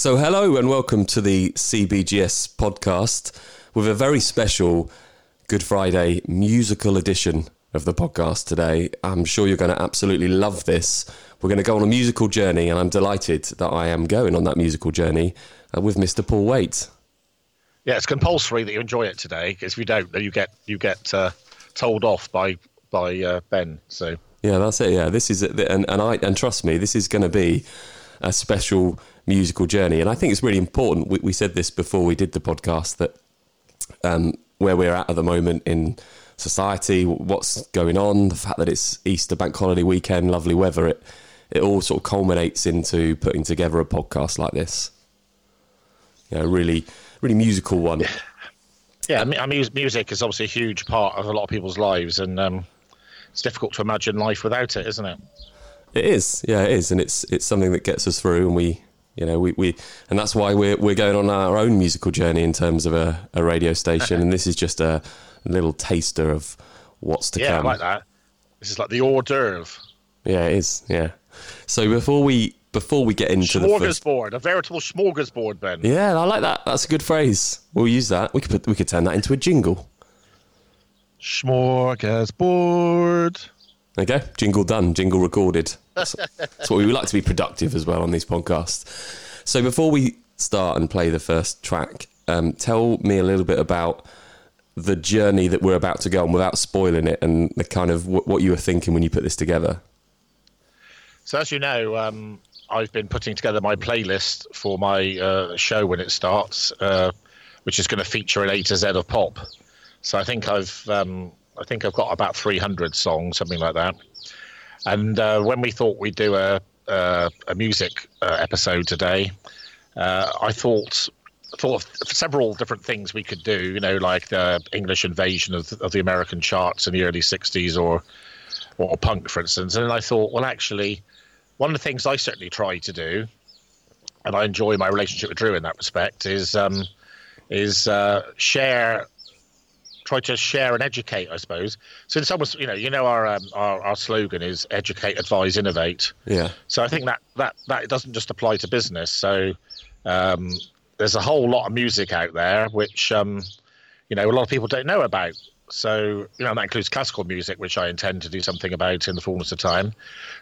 So, hello and welcome to the CBGS podcast with a very special Good Friday musical edition of the podcast today. I'm sure you're going to absolutely love this. We're going to go on a musical journey, and I'm delighted that I am going on that musical journey uh, with Mr. Paul Waite. Yeah, it's compulsory that you enjoy it today. Because if you don't, then you get you get uh, told off by by uh, Ben. So yeah, that's it. Yeah, this is it. And, and I and trust me, this is going to be a special musical journey. And I think it's really important. We, we said this before we did the podcast that um, where we're at at the moment in society, what's going on, the fact that it's Easter bank holiday weekend, lovely weather, it it all sort of culminates into putting together a podcast like this. Yeah, really, really musical one. Yeah, I mean, music is obviously a huge part of a lot of people's lives, and um, it's difficult to imagine life without it, isn't it? It is, yeah, it is, and it's it's something that gets us through, and we, you know, we, we and that's why we're we're going on our own musical journey in terms of a, a radio station, and this is just a little taster of what's to yeah, come. Yeah, like that. This is like the hors d'oeuvre. Yeah, it is. Yeah. So before we before we get into the smorgasbord, a veritable smorgasbord, Ben. Yeah, I like that. That's a good phrase. We'll use that. We could put, we could turn that into a jingle. Smorgasbord. There you go. Jingle done. Jingle recorded. That's, that's what we would like to be productive as well on these podcasts. So before we start and play the first track, um, tell me a little bit about the journey that we're about to go on without spoiling it and the kind of w- what you were thinking when you put this together. So as you know, um, I've been putting together my playlist for my uh, show when it starts, uh, which is going to feature an A to Z of pop. So I think I've um, I think I've got about 300 songs, something like that. And uh, when we thought we'd do a a, a music uh, episode today, uh, I thought thought of several different things we could do. You know, like the English invasion of, of the American charts in the early 60s, or or punk, for instance. And I thought, well, actually, one of the things I certainly try to do, and I enjoy my relationship with Drew in that respect, is um, is uh, share try to share and educate, I suppose. So some ways, you know, you know, our, um, our our slogan is educate, advise, innovate. Yeah. So I think that that that doesn't just apply to business. So um, there's a whole lot of music out there which um, you know a lot of people don't know about. So you know that includes classical music, which I intend to do something about in the fullness of time.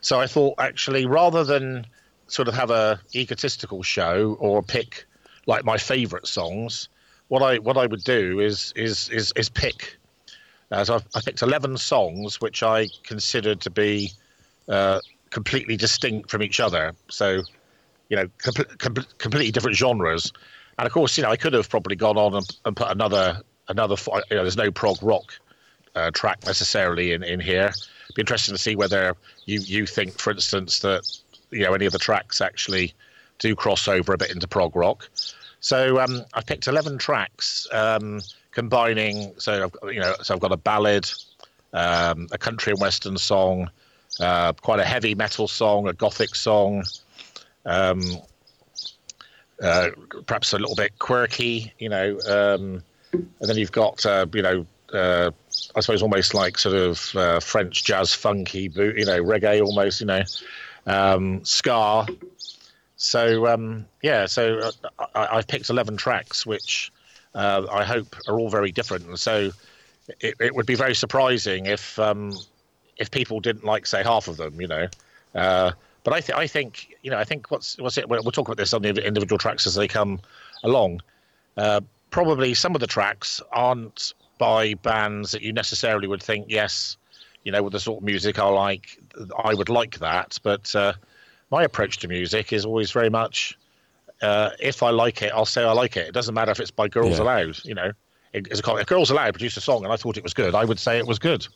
So I thought actually, rather than sort of have a egotistical show or pick like my favourite songs, what I what I would do is is is is pick. Uh, so I've, I picked eleven songs which I considered to be uh, completely distinct from each other. So, you know, com- com- completely different genres. And of course, you know, I could have probably gone on and, and put another another. You know, there's no prog rock uh, track necessarily in in here. Be interesting to see whether you you think, for instance, that you know any of the tracks actually do cross over a bit into prog rock. So um, I've picked eleven tracks, um, combining. So I've, you know, so I've got a ballad, um, a country and western song, uh, quite a heavy metal song, a gothic song, um, uh, perhaps a little bit quirky, you know, um, and then you've got uh, you know. Uh, I suppose almost like sort of uh, French jazz funky, you know, reggae almost, you know, um, so um, yeah, so uh, I, have picked eleven tracks, which uh, I hope are all very different. So it, it would be very surprising if um, if people didn't like say half of them, you know. Uh, but I, th- I think you know I think what's what's it? We'll, we'll talk about this on the individual tracks as they come along. Uh, probably some of the tracks aren't by bands that you necessarily would think yes, you know, with the sort of music I like, I would like that, but uh, my approach to music is always very much uh, if I like it, I'll say I like it. It doesn't matter if it's by Girls yeah. Aloud. You know, it's a, if Girls Aloud produced a song and I thought it was good, I would say it was good.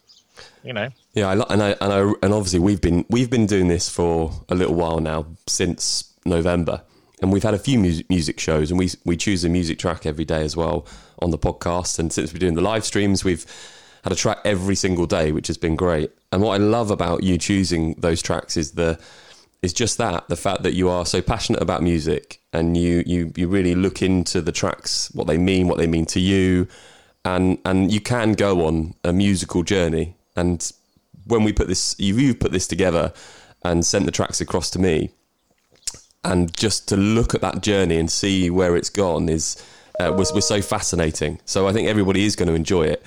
You know. Yeah, I, and I and I and obviously we've been we've been doing this for a little while now since November, and we've had a few music, music shows, and we we choose a music track every day as well on the podcast. And since we're doing the live streams, we've had a track every single day, which has been great. And what I love about you choosing those tracks is the is just that the fact that you are so passionate about music and you you you really look into the tracks what they mean what they mean to you and and you can go on a musical journey and when we put this you you put this together and sent the tracks across to me and just to look at that journey and see where it's gone is uh, was was so fascinating. So I think everybody is going to enjoy it.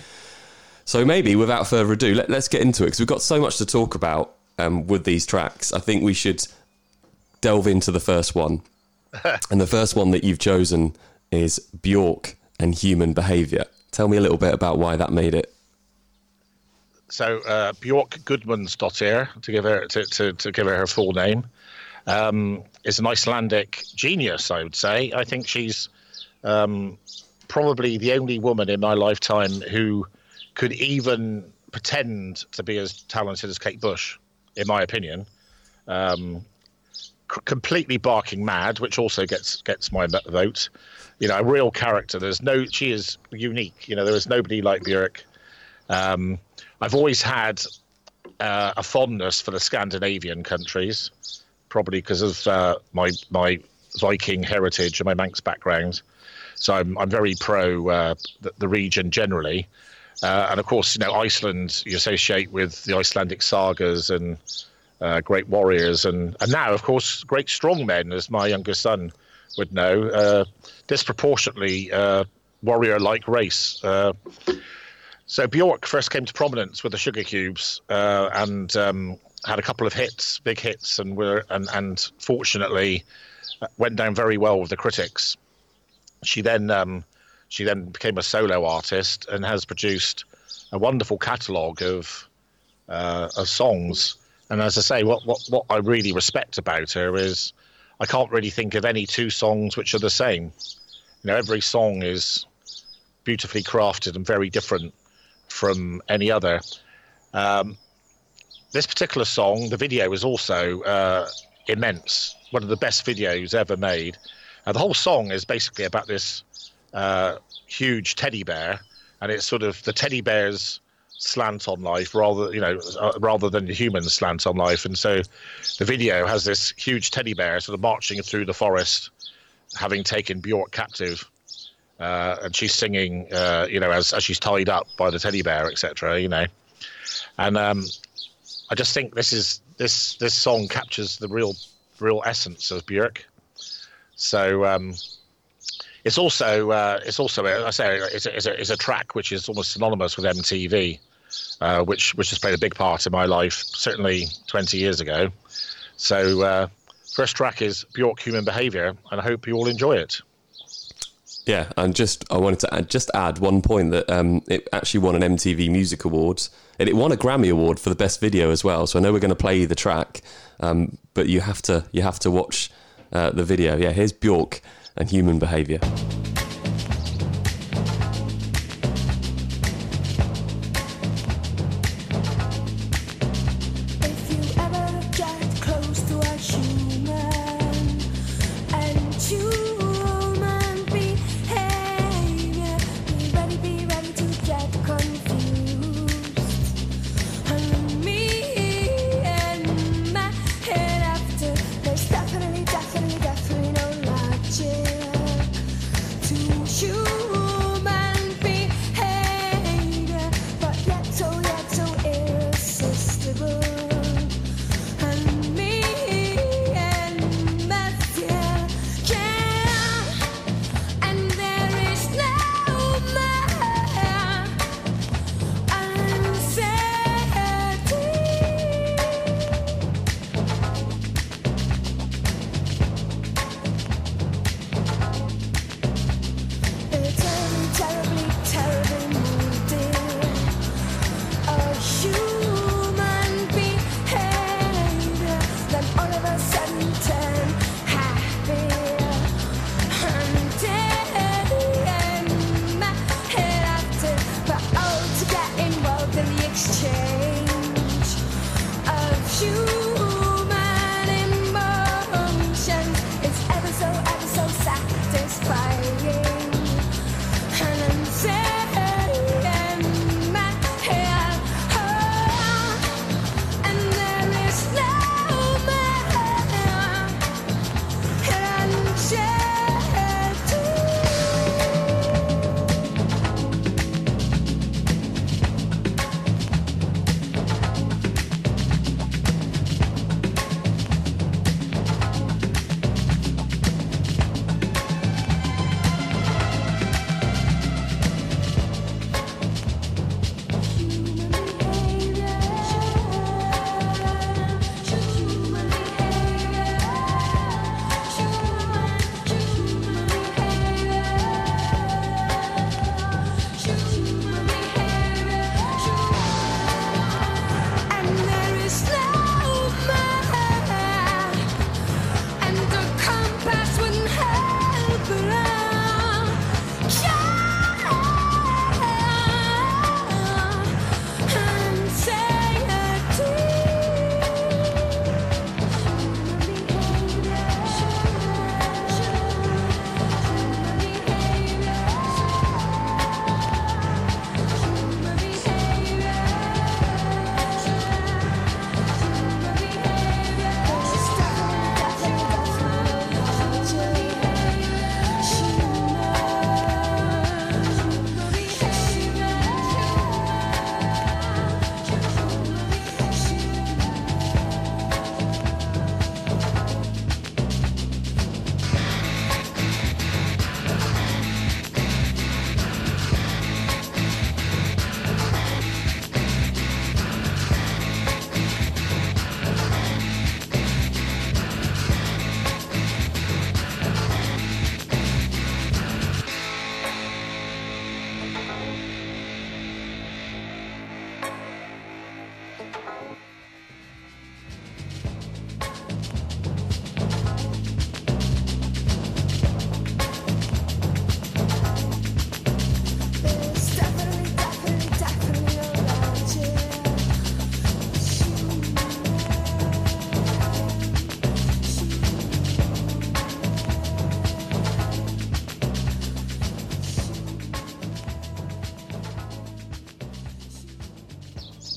So maybe without further ado, let, us get into it because we've got so much to talk about um, with these tracks. I think we should delve into the first one, and the first one that you've chosen is Bjork and Human Behaviour. Tell me a little bit about why that made it. So uh, Bjork Gudmundsdottir, to give her to, to, to give her her full name, um, is an Icelandic genius. I would say. I think she's um, probably the only woman in my lifetime who could even pretend to be as talented as Kate Bush, in my opinion. Um, c- completely barking mad, which also gets gets my vote. You know, a real character. There's no. She is unique. You know, there is nobody like Björk. Um, I've always had uh, a fondness for the Scandinavian countries, probably because of uh, my my Viking heritage and my Manx background. So I'm I'm very pro uh, the, the, region generally, uh, and of course you know Iceland you associate with the Icelandic sagas and uh, great warriors, and and now of course great strong men, as my younger son would know, uh, disproportionately warrior like race. So Bjork first came to prominence with the Sugar Cubes uh, and um, had a couple of hits, big hits, and were and, and fortunately uh, went down very well with the critics. She then um, she then became a solo artist and has produced a wonderful catalogue of uh, of songs. And as I say, what, what what I really respect about her is I can't really think of any two songs which are the same. You know, every song is beautifully crafted and very different from any other. Um, this particular song, the video is also uh, immense. One of the best videos ever made. Uh, the whole song is basically about this uh, huge teddy bear, and it's sort of the teddy bear's slant on life rather you know uh, rather than the human slant on life and so the video has this huge teddy bear sort of marching through the forest having taken bjork captive uh, and she's singing, uh, you know, as, as she's tied up by the teddy bear, etc. You know, and um, I just think this is this this song captures the real real essence of Björk. So um, it's also uh, it's also I say it's a, it's a, it's a track which is almost synonymous with MTV, uh, which which has played a big part in my life, certainly 20 years ago. So uh, first track is Bjork Human Behavior, and I hope you all enjoy it. Yeah, and just I wanted to add, just add one point that um, it actually won an MTV Music Awards, and it won a Grammy Award for the best video as well. So I know we're going to play the track, um, but you have to you have to watch uh, the video. Yeah, here's Bjork and Human Behavior.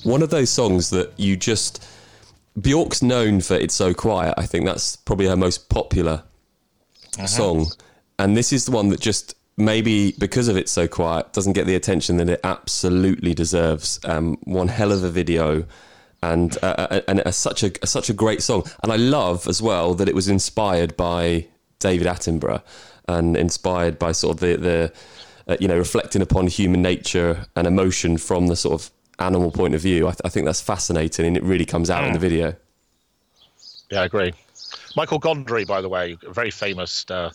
One of those songs that you just Bjork's known for "It's So Quiet." I think that's probably her most popular song, and this is the one that just maybe because of "It's So Quiet" doesn't get the attention that it absolutely deserves. Um, one hell of a video. And uh, uh and a, such a, a such a great song, and I love as well that it was inspired by David Attenborough, and inspired by sort of the the uh, you know reflecting upon human nature and emotion from the sort of animal point of view. I, th- I think that's fascinating, and it really comes out in the video. Yeah, I agree. Michel Gondry, by the way, a very famous uh,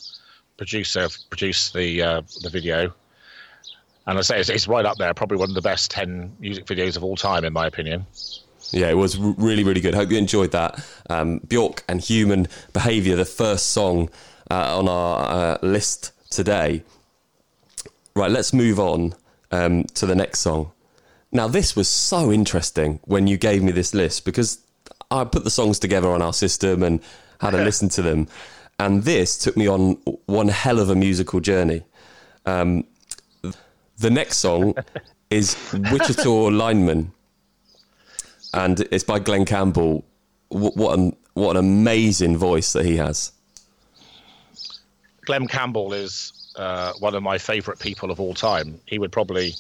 producer, produced the uh, the video, and I say it's, it's, right up there, probably one of the best ten music videos of all time, in my opinion. Yeah, it was really, really good. Hope you enjoyed that. Um, Bjork and Human Behavior, the first song uh, on our uh, list today. Right, let's move on um, to the next song. Now, this was so interesting when you gave me this list because I put the songs together on our system and had a listen to them. And this took me on one hell of a musical journey. Um, the next song is Wichita Lineman, and it's by Glen Campbell. What, what, an, what an amazing voice that he has. Glen Campbell is uh, one of my favourite people of all time. He would probably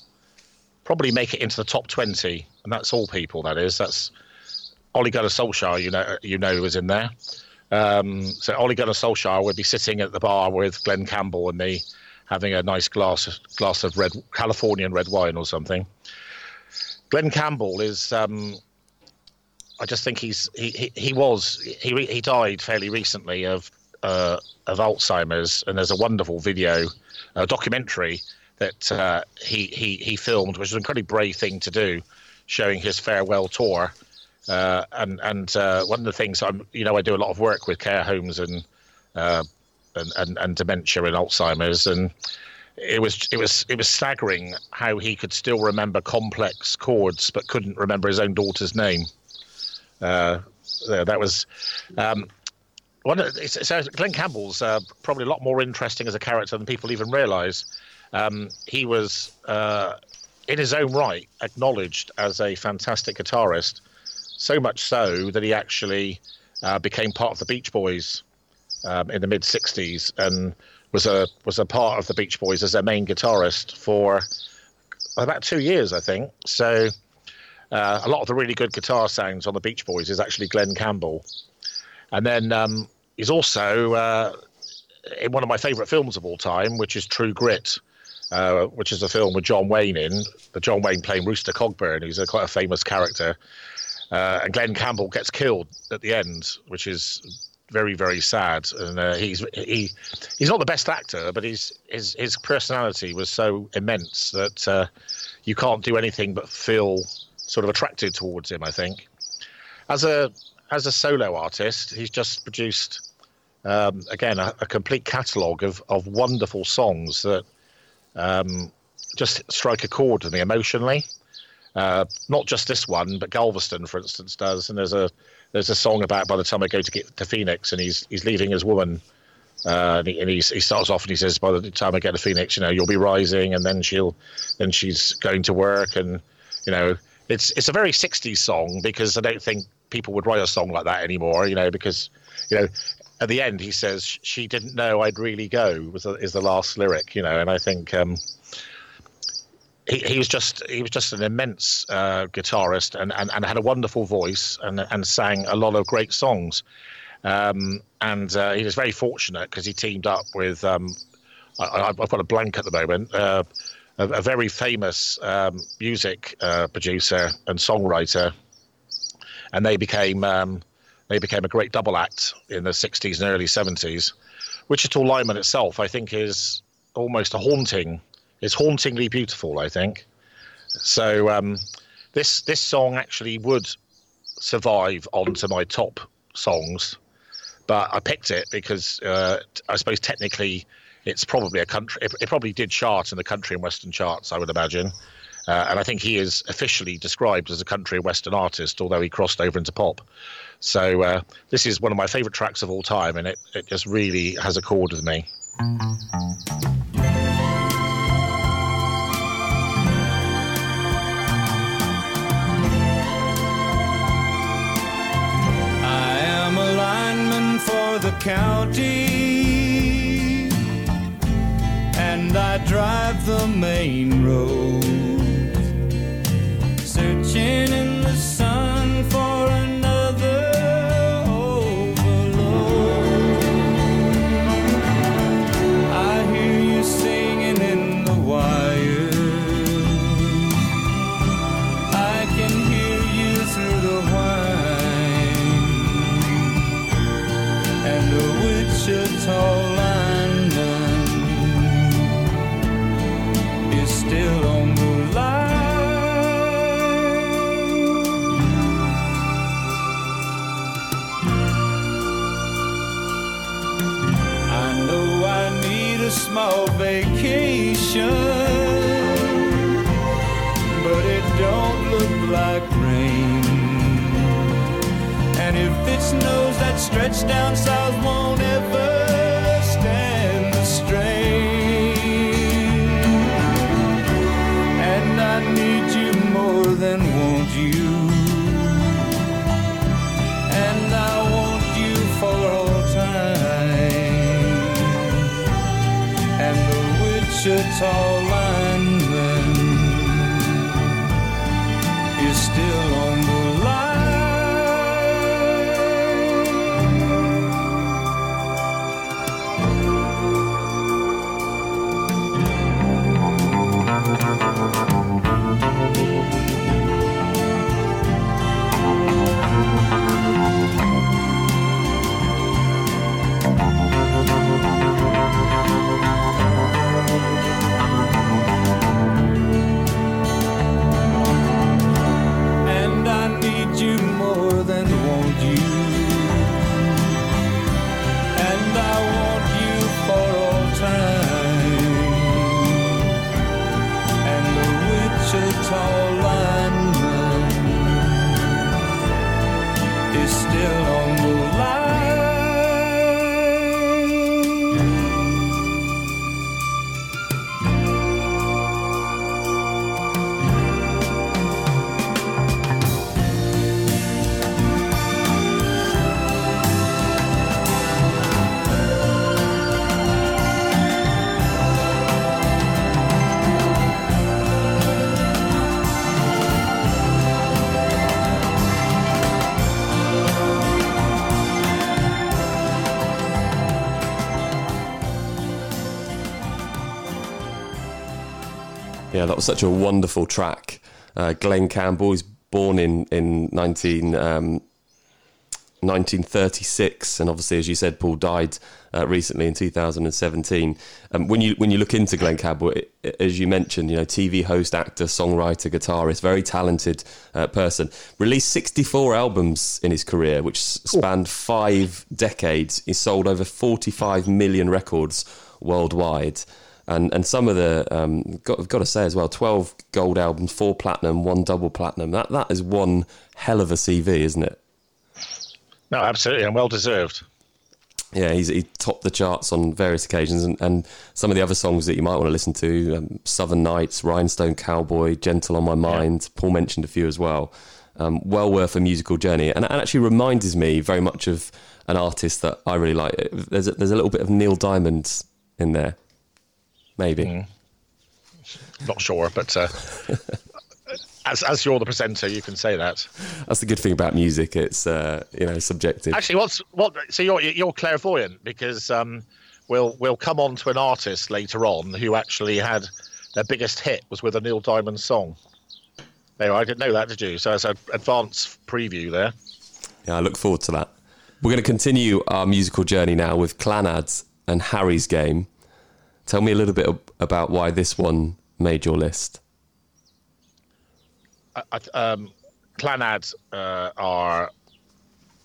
probably make it into the top 20, and that's all people, that is. That's Ole Gunnar Solskjaer, you know, you know, was in there. Um, so Ole Gunnar Solskjaer would be sitting at the bar with Glen Campbell and me, having a nice glass glass of red Californian red wine or something. Glen Campbell is. Um, I just think he's he, he, he was he he died fairly recently of uh, of Alzheimer's, and there's a wonderful video, a documentary that uh, he he he filmed, which was an incredibly brave thing to do, showing his farewell tour. Uh, and and uh, one of the things I'm, you know, I do a lot of work with care homes and uh, and, and, and dementia and Alzheimer's, and it was it was it was staggering how he could still remember complex chords but couldn't remember his own daughter's name. Uh, that was. Um, one, so Glen Campbell's uh, probably a lot more interesting as a character than people even realise. Um, he was, uh, in his own right, acknowledged as a fantastic guitarist, so much so that he actually uh, became part of the Beach Boys um, in the mid '60s and was a was a part of the Beach Boys as their main guitarist for about two years, I think. So. Uh, a lot of the really good guitar sounds on the Beach Boys is actually Glen Campbell, and then um, he's also uh, in one of my favourite films of all time, which is True Grit, uh, which is a film with John Wayne in. The John Wayne playing Rooster Cogburn, who's a quite a famous character. Uh, and Glen Campbell gets killed at the end, which is very very sad. And uh, he's he he's not the best actor, but his his his personality was so immense that uh, you can't do anything but feel sort of attracted towards him. I think as a as a solo artist, he's just produced um, again a, a complete catalogue of of wonderful songs that um, just strike a chord with me emotionally. Uh, not just this one, but Galveston, for instance, does. And there's a there's a song about by the time I go to get to Phoenix, and he's he's leaving his woman, uh, and, he, and he starts off and he says, by the time I get to Phoenix, you know, you'll be rising, and then she'll then she's going to work, and you know, it's it's a very '60s song because I don't think people would write a song like that anymore, you know, because you know at the end he says she didn't know I'd really go was is the last lyric, you know, and I think um, he, he was just he was just an immense uh, guitarist and, and, and had a wonderful voice and and sang a lot of great songs, um, and uh, he was very fortunate because he teamed up with um, I, have got a blank at the moment. Uh, a, a, very famous um, music uh, producer and songwriter, and they became um, they became a great double act in the 60s and early 70s. Wichita Lineman itself, I think, is almost a haunting. It's hauntingly beautiful, I think. So um, this this song actually would survive onto my top songs, but I picked it because uh, I suppose technically it's probably a country. It, it, probably did chart in the country and western charts, I would imagine. Uh, and I think he is officially described as a country and western artist, although he crossed over into pop. So uh, this is one of my favourite tracks of all time, and it, it just really has a chord with me. I am a lineman for the county and I drive the main road searching that was such a wonderful track. Uh, Glen Campbell was born in in 19, um, 1936, and obviously, as you said, Paul died uh, recently in 2017. Um, when you when you look into Glen Campbell, it, it- as you mentioned, you know, TV host, actor, songwriter, guitarist, very talented uh, person. Released 64 albums in his career, which spanned five decades. He sold over 45 million records worldwide and and some of the um, got got to say as well, twelve gold albums, four platinum, one double platinum. That that is one hell of a CV, isn't it? No, absolutely, and well deserved. Yeah, he's he topped the charts on various occasions, and, and some of the other songs that you might want to listen to: um, Southern Nights, Rhinestone Cowboy, Gentle on My Mind. Paul mentioned a few as well. Um, well worth a musical journey, and it actually reminds me very much of an artist that I really like. There's a, there's a little bit of Neil Diamond in there, maybe. Not sure, but uh, as as you're the presenter, you can say that. That's the good thing about music. It's uh, you know subjective. Actually, what's what? So you're you're clairvoyant because um, we'll we'll come on to an artist later on who actually had their biggest hit was with a Neil Diamond song. There, I didn't know that, did you? So it's an advance preview there. Yeah, I look forward to that. We're going to continue our musical journey now with Clannad's and Harry's Game. Tell me a little bit about why this one made your list. I- um, Clannad uh, are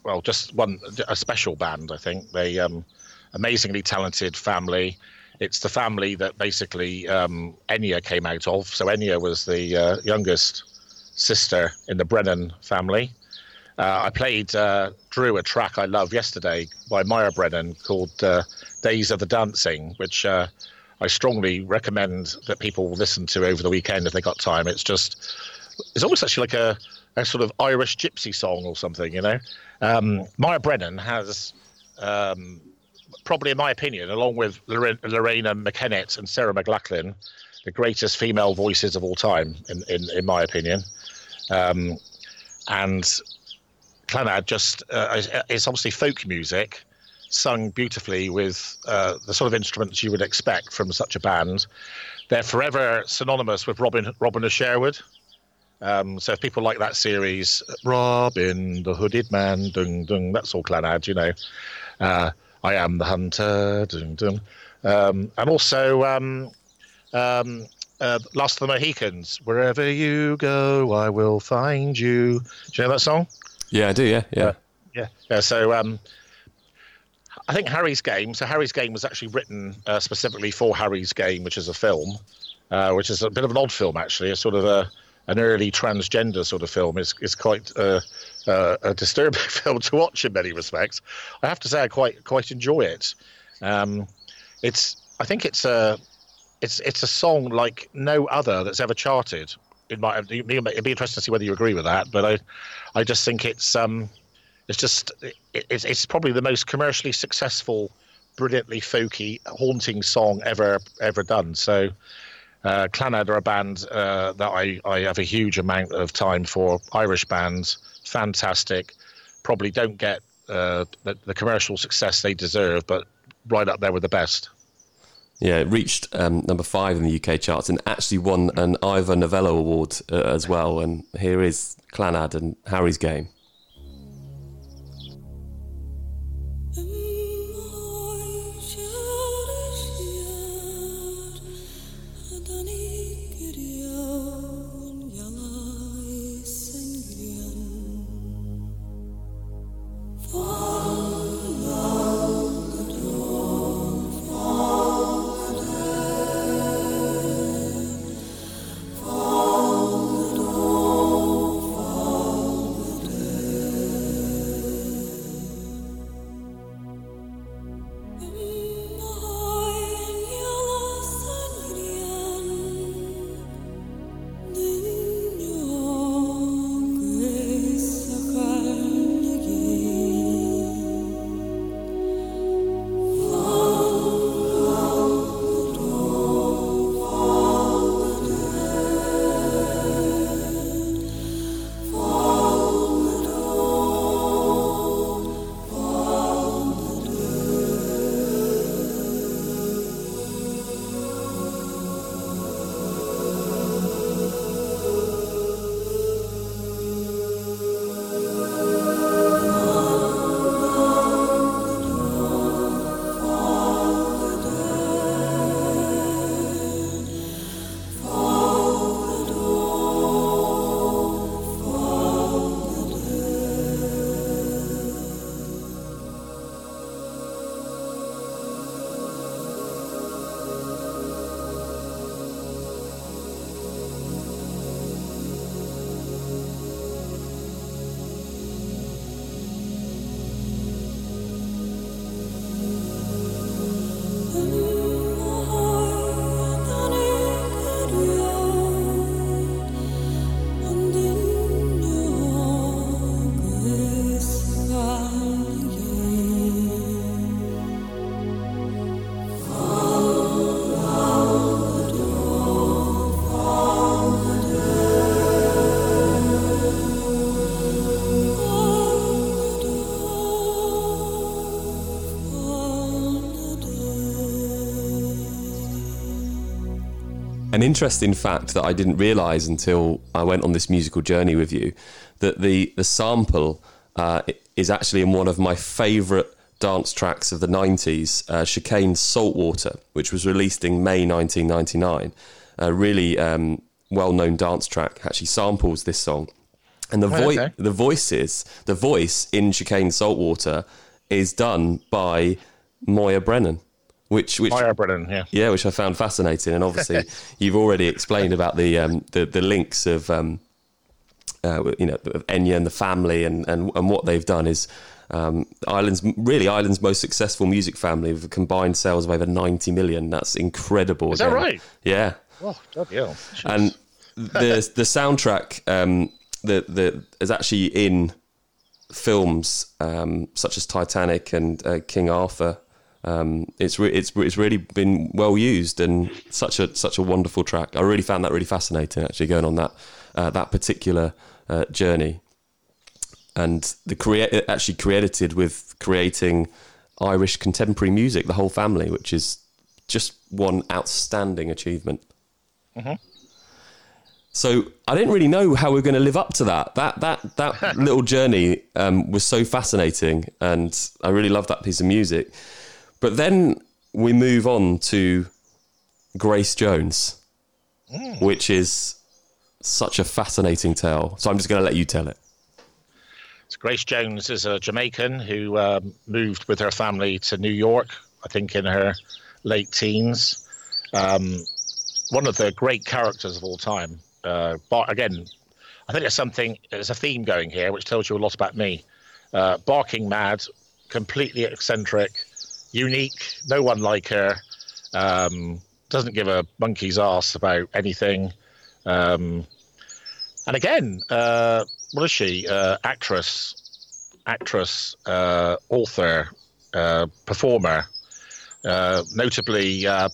well, just one a special band. I think they um, amazingly talented family. It's the family that basically um, Enya came out of. So Enya was the uh, youngest sister in the Brennan family. Uh, I played uh, Drew a track I love yesterday by Moya Brennan called uh, "Days of the Dancing," which uh, I strongly recommend that people listen to over the weekend if they got time. It's just it's almost actually like a, a sort of Irish gypsy song or something, you know. Um, Moya Brennan has um, probably in my opinion, along with Lore- Loreena McKennitt and Sarah McLachlan, the greatest female voices of all time, in in, in my opinion. Um, and Clannad just uh, it's obviously folk music, sung beautifully with uh, the sort of instruments you would expect from such a band. They're forever synonymous with Robin Robin of Sherwood. Um, so if people like that series, Robin the Hooded Man, dung dung, that's all Clannad, you know. Uh, I am the hunter, dung dung. Um, and also um, um, uh, Last of the Mohicans, wherever you go, I will find you. Do you know that song? Yeah, I do. Yeah, yeah. Yeah. Yeah. So um, I think Harry's Game. So Harry's Game was actually written uh, specifically for Harry's Game, which is a film, uh, which is a bit of an odd film actually. A sort of a an early transgender sort of film. It's it's quite uh, uh, a disturbing film to watch in many respects. I have to say I quite quite enjoy it. Um, it's I think it's a it's it's a song like no other that's ever charted. It might it'd be interesting to see whether you agree with that, but I I just think it's um it's just it, it's it's probably the most commercially successful, brilliantly folky, haunting song ever ever done. So. Uh, Clannad are a band uh, that I, I have a huge amount of time for. Irish bands, fantastic. Probably don't get uh, the, the commercial success they deserve, but right up there with the best. Yeah, it reached um, number five in the UK charts and actually won an Ivor Novello Award uh, as well. And here is Clannad and Harry's Game. An interesting fact that I didn't realise until I went on this musical journey with you that the the sample uh, is actually in one of my favourite dance tracks of the 90s, uh, Chicane's Saltwater, which was released in May 1999. A really um, well known dance track actually samples this song. And the, voi- okay. the voices, the voice in Chicane Saltwater is done by Moya Brennan, which which Brennan, yeah. yeah, which I found fascinating, and obviously you've already explained about the um, the, the links of um, uh, you know of Enya and the family, and, and, and what they've done is um, Ireland's really Ireland's most successful music family with combined sales of over ninety million. That's incredible. Is that right? Yeah, Oh, hell. And the the soundtrack um, the the is actually in films um, such as Titanic and uh, King Arthur. Um, it's re- it's it's really been well used and such a such a wonderful track. I really found that really fascinating actually going on that uh, that particular uh, journey. And the crea- actually credited with creating Irish contemporary music, the whole family, which is just one outstanding achievement. So I didn't really know how we are going to live up to that. That that that little journey um, was so fascinating, and I really loved that piece of music. But then we move on to Grace Jones, which is such a fascinating tale. So I'm just going to let you tell it. So Grace Jones is a Jamaican who um, moved with her family to New York, I think in her late teens. Um, one of the great characters of all time. Uh, but again, I think there's something, there's a theme going here which tells you a lot about me. Uh, barking mad, completely eccentric, unique, no one like her, um, doesn't give a monkey's ass about anything. Um, and again, uh, what is she? Uh, actress, actress, uh, author, uh, performer. Uh, notably, uh,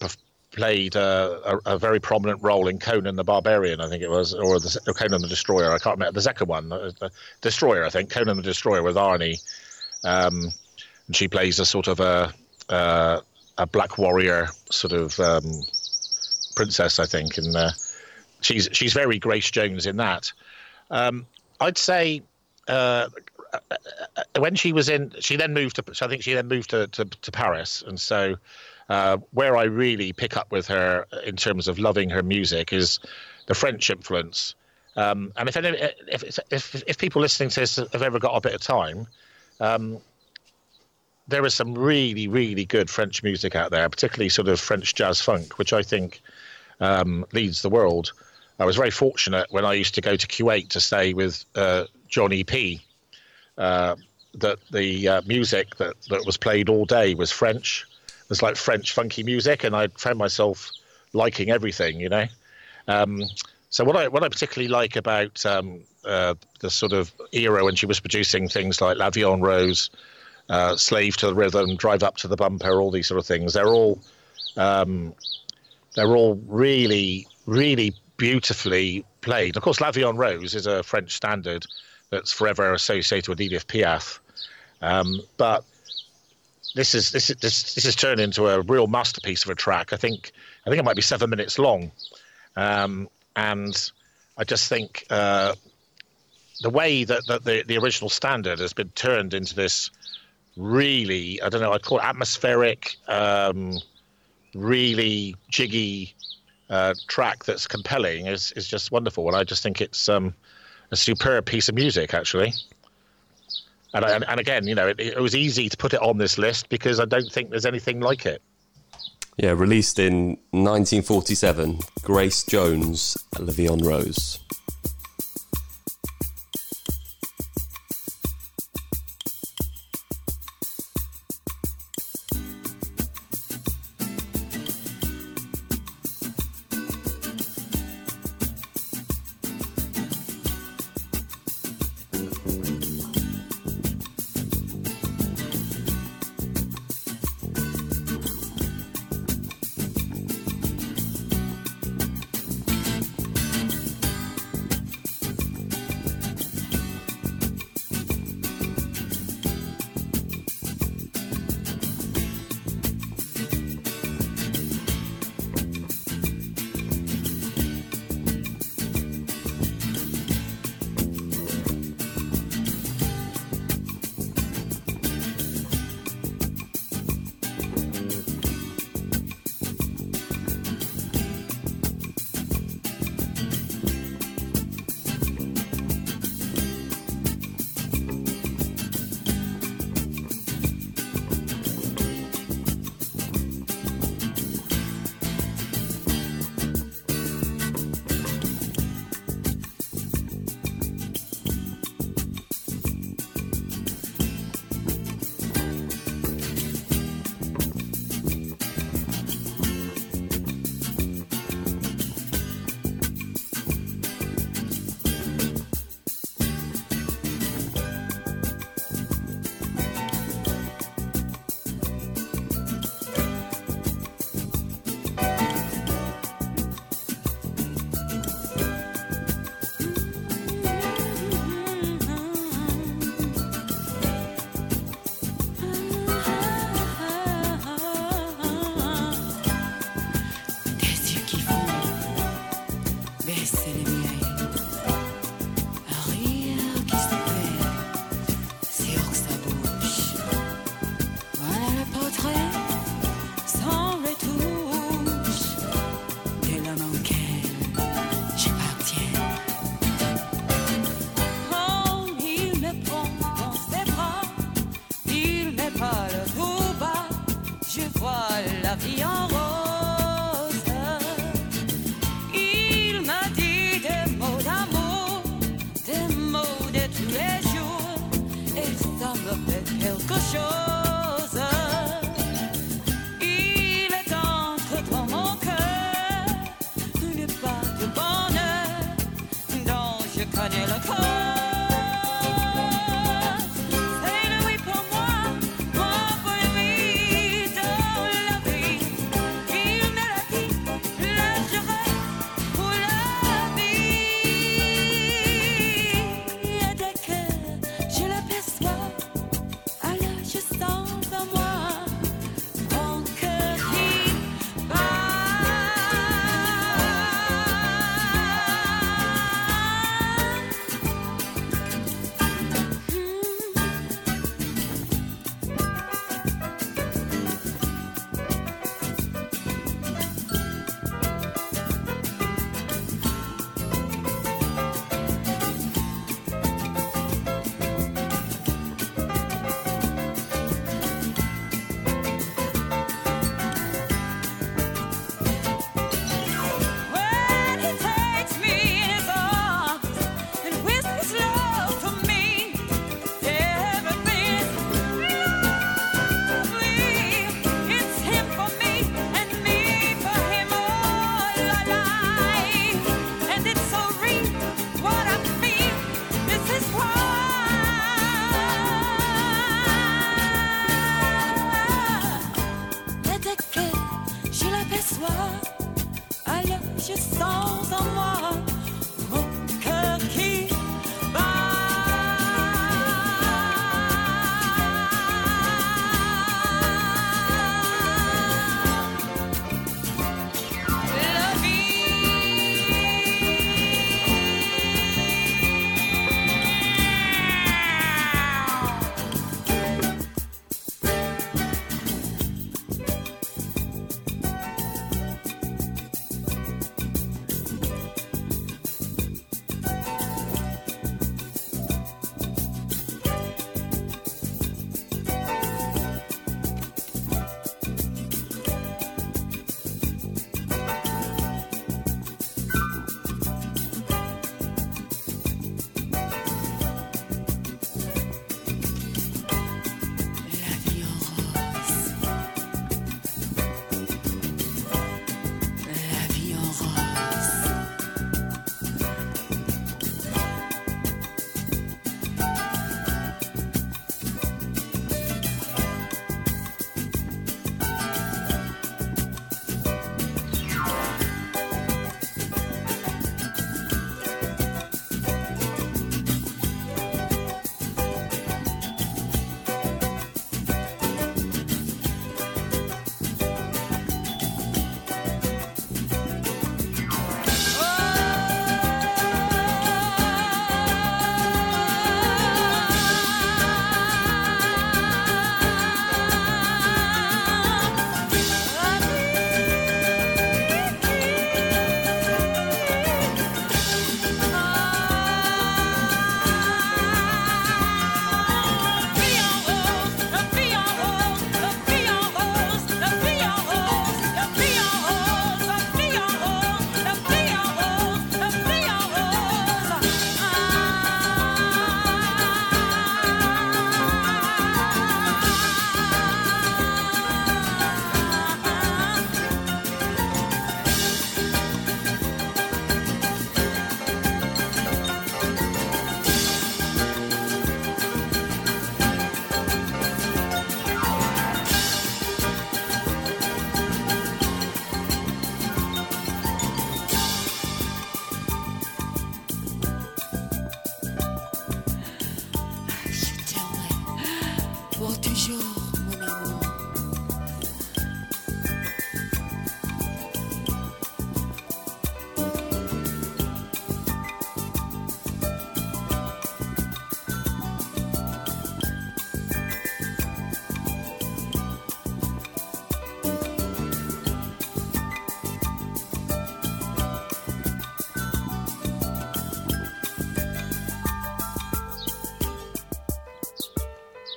played a, a very prominent role in Conan the Barbarian, I think it was, or, the, or Conan the Destroyer. I can't remember the second one, the Destroyer, I think. Conan the Destroyer with Arnie, um, and she plays a sort of a uh, a black warrior sort of um, princess, I think, and uh, she's she's very Grace Jones in that. Um, I'd say uh, when she was in, she then moved to. So I think she then moved to to, to Paris, and so uh, where I really pick up with her in terms of loving her music is the French influence. Um, and if, any, if if if people listening to this have ever got a bit of time, um, there is some really really good French music out there, particularly sort of French jazz funk, which I think um, leads the world. I was very fortunate when I used to go to Kuwait to stay with uh, Johnny P. Uh, that the uh, music that, that was played all day was French. It was like French funky music, and I found myself liking everything, you know. Um, so what I what I particularly like about um, uh, the sort of era when she was producing things like La Vie En Rose, uh, Slave to the Rhythm, Drive Up to the Bumper, all these sort of things, they're all um, they're all really really beautifully played. Of course, La Vie En Rose is a French standard that's forever associated with Edith Piaf, um, but this is this is this, this has turned into a real masterpiece of a track. I think I think it might be seven minutes long, um, and I just think uh, the way that, that the the original standard has been turned into this really I don't know I'd call it atmospheric, um, really jiggy uh, track that's compelling is is just wonderful, and I just think it's um, a superb piece of music actually. And, and, and again, you know, it, it was easy to put it on this list because I don't think there's anything like it. Yeah, released in 1947, Grace Jones, en Rose.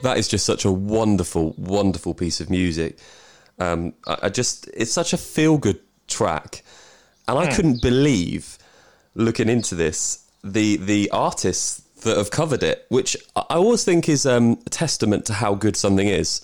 That is just such a wonderful, wonderful piece of music. Um, I, I just, it's such a feel good track. And I couldn't believe, looking into this, the, the artists that have covered it, which I I always think is um, a testament to how good something is.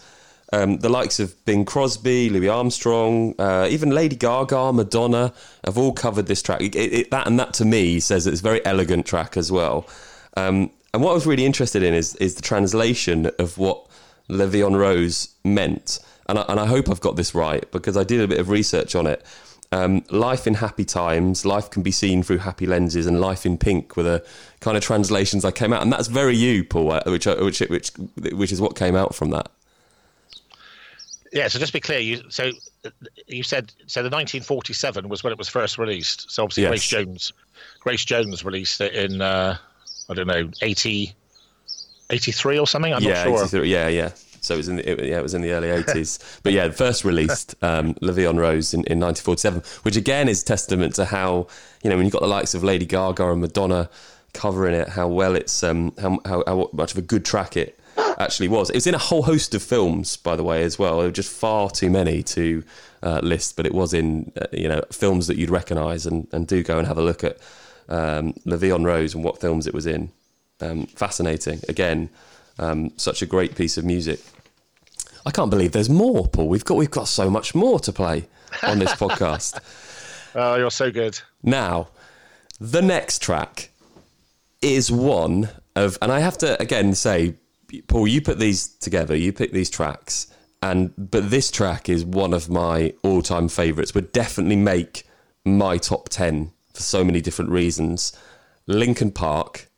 Um, the likes of Bing Crosby, Louis Armstrong, uh, even Lady Gaga, Madonna have all covered this track. It, it, that and that to me says it's a very elegant track as well. Um, and what I was really interested in is is the translation of what La Vie En Rose meant. And I, and I hope I've got this right because I did a bit of research on it. Um, life in happy times, life can be seen through happy lenses, and life in pink were the kind of translations I came out, and that's very you, Paul, uh, which which which which is what came out from that. Yeah, so just to be clear, you so uh, you said so the 1947 was when it was first released. So obviously Yes. Grace Jones, Grace Jones released it in uh, I don't know 80, 83 or something. I'm yeah, not sure. 83 yeah, yeah. So it was in the, it, yeah, it was in the early 80s. but yeah, first released um, La Vie En Rose in, in 1947, which again is testament to how you know when you've got the likes of Lady Gaga and Madonna covering it, how well it's um, how, how how much of a good track it actually was. It was in a whole host of films, by the way, as well. There were just far too many to uh, list, but it was in uh, you know films that you'd recognise and, and do go and have a look at um, La Vie En Rose and what films it was in. Um, fascinating. Again, um, such a great piece of music. I can't believe there's more, Paul. We've got we've got so much more to play on this podcast. Oh, you're so good. Now, the next track is one of, and I have to again say, Paul, you put these together, you pick these tracks, and but this track is one of my all-time favourites. Would definitely make my top ten for so many different reasons. Linkin Park,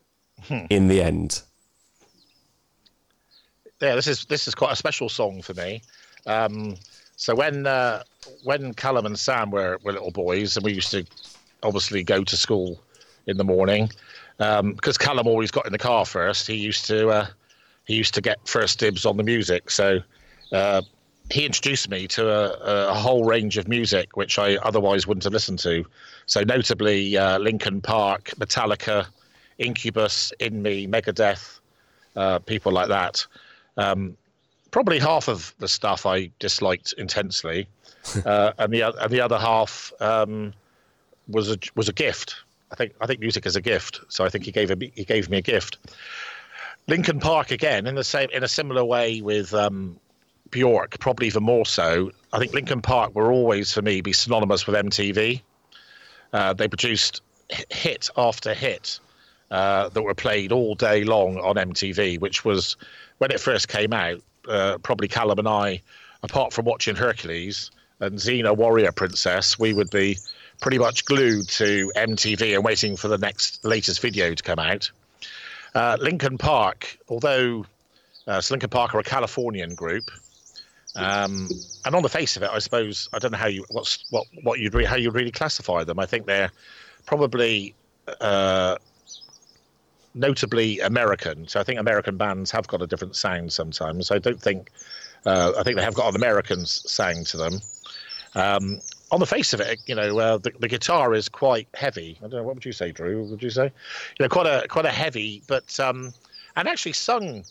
in the end. yeah, this is this is quite a special song for me. Um, so when uh, when Callum and Sam were, were little boys, and we used to obviously go to school in the morning, um, because Callum always got in the car first. He used to uh, he used to get first dibs on the music. So uh, he introduced me to a, a whole range of music which I otherwise wouldn't have listened to. So notably uh, Linkin Park, Metallica, Incubus, In Me, Megadeth, uh, people like that. Um, probably half of the stuff I disliked intensely, uh, and the and the other half um, was a was a gift. I think I think music is a gift, so I think he gave a, he gave me a gift. Linkin Park again in the same in a similar way with um, Bjork, probably even more so. I think Linkin Park were always for me be synonymous with MTV. Uh, they produced hit after hit uh, that were played all day long on MTV, which was when it first came out. Uh, probably Callum and I, apart from watching Hercules and Xena Warrior Princess, we would be pretty much glued to MTV and waiting for the next latest video to come out. Uh, Linkin Park, although uh, Linkin Park are a Californian group, um, and on the face of it, I suppose I don't know how you what's what what you'd re- how you'd really classify them. I think they're probably uh, notably American. So I think American bands have got a different sound sometimes. I don't think uh, I think they have got an American sound to them. Um, on the face of it, you know, uh, the, the guitar is quite heavy. I don't know. What would you say, Drew? What Would you say, you know, quite a quite a heavy, but um, and actually sung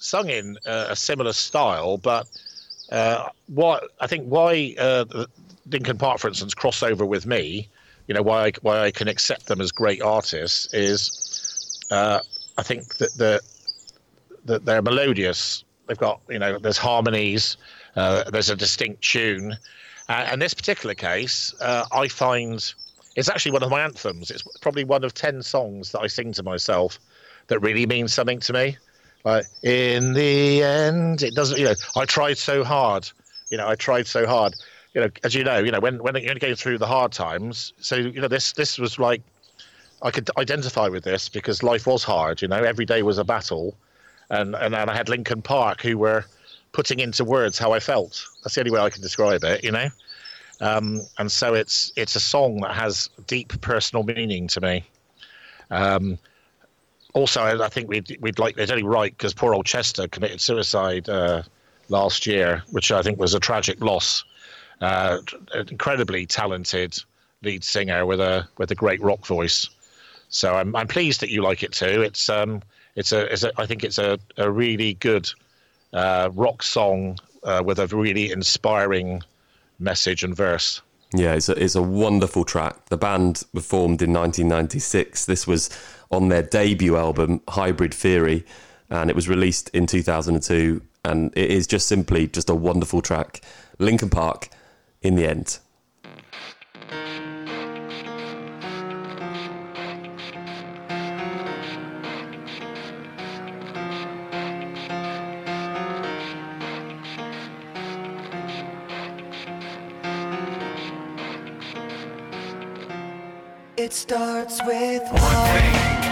sung in uh, a similar style. But uh, I think why uh, Linkin Park, for instance, cross over with me, you know, why I, why I can accept them as great artists is uh, I think that the that they're melodious. They've got you know there's harmonies, uh, there's a distinct tune, uh, and this particular case uh, I find it's actually one of my anthems. It's probably one of ten songs that I sing to myself that really means something to me. Like in the end, it doesn't. You know, I tried so hard. You know, I tried so hard. You know, as you know, you know when when you're going through the hard times. So you know, this this was like I could identify with this because life was hard. You know, every day was a battle, and and then I had Linkin Park who were putting into words how I felt. That's the only way I can describe it. You know, um, and so it's it's a song that has deep personal meaning to me. Um, also, I, think we'd we'd like it's only right because poor old Chester committed suicide uh, last year, which I think was a tragic loss. Uh, incredibly talented lead singer with a with a great rock voice. So I'm I'm pleased that you like it too. It's um it's a, it's a I think it's a, a really good uh, rock song uh, with a really inspiring message and verse. Yeah, it's a, it's a wonderful track. The band were formed in 1996. This was on their debut album, Hybrid Theory, and it was released in 2002. And it is just simply just a wonderful track. Linkin Park, in the end. It starts with One thing,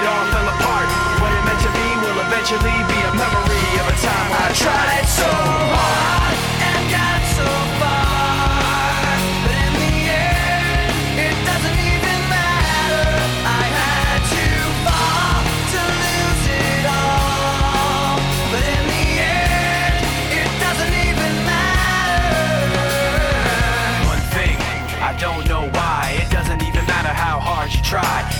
it all fell apart. What it meant to be will eventually be a memory of a time I tried so hard and got so far. But in the end, it doesn't even matter. I had to fall to lose it all. But in the end, it doesn't even matter. One thing, I don't know why. It doesn't even matter how hard you try.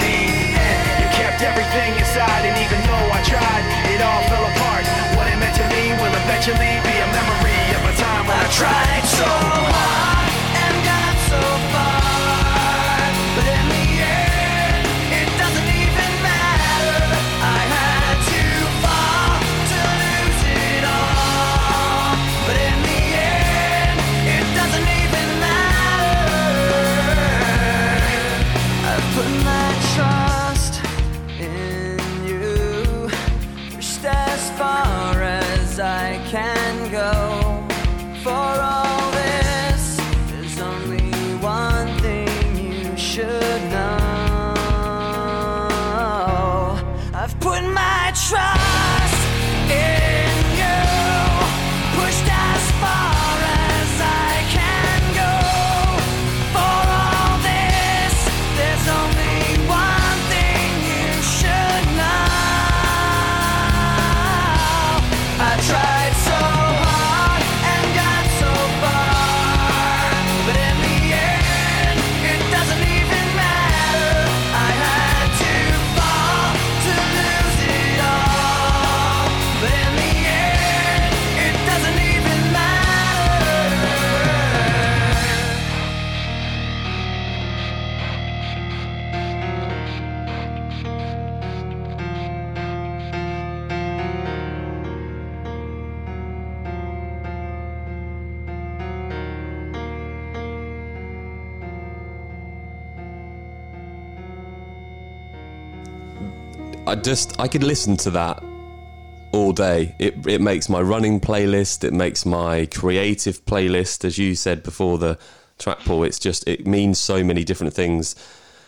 Kept everything inside, and even though I tried, it all fell apart. What it meant to me will eventually be a memory of a time when I tried so hard I just I could listen to that all day. It it makes my running playlist. It makes my creative playlist. As you said before the track, Paul, it's just it means so many different things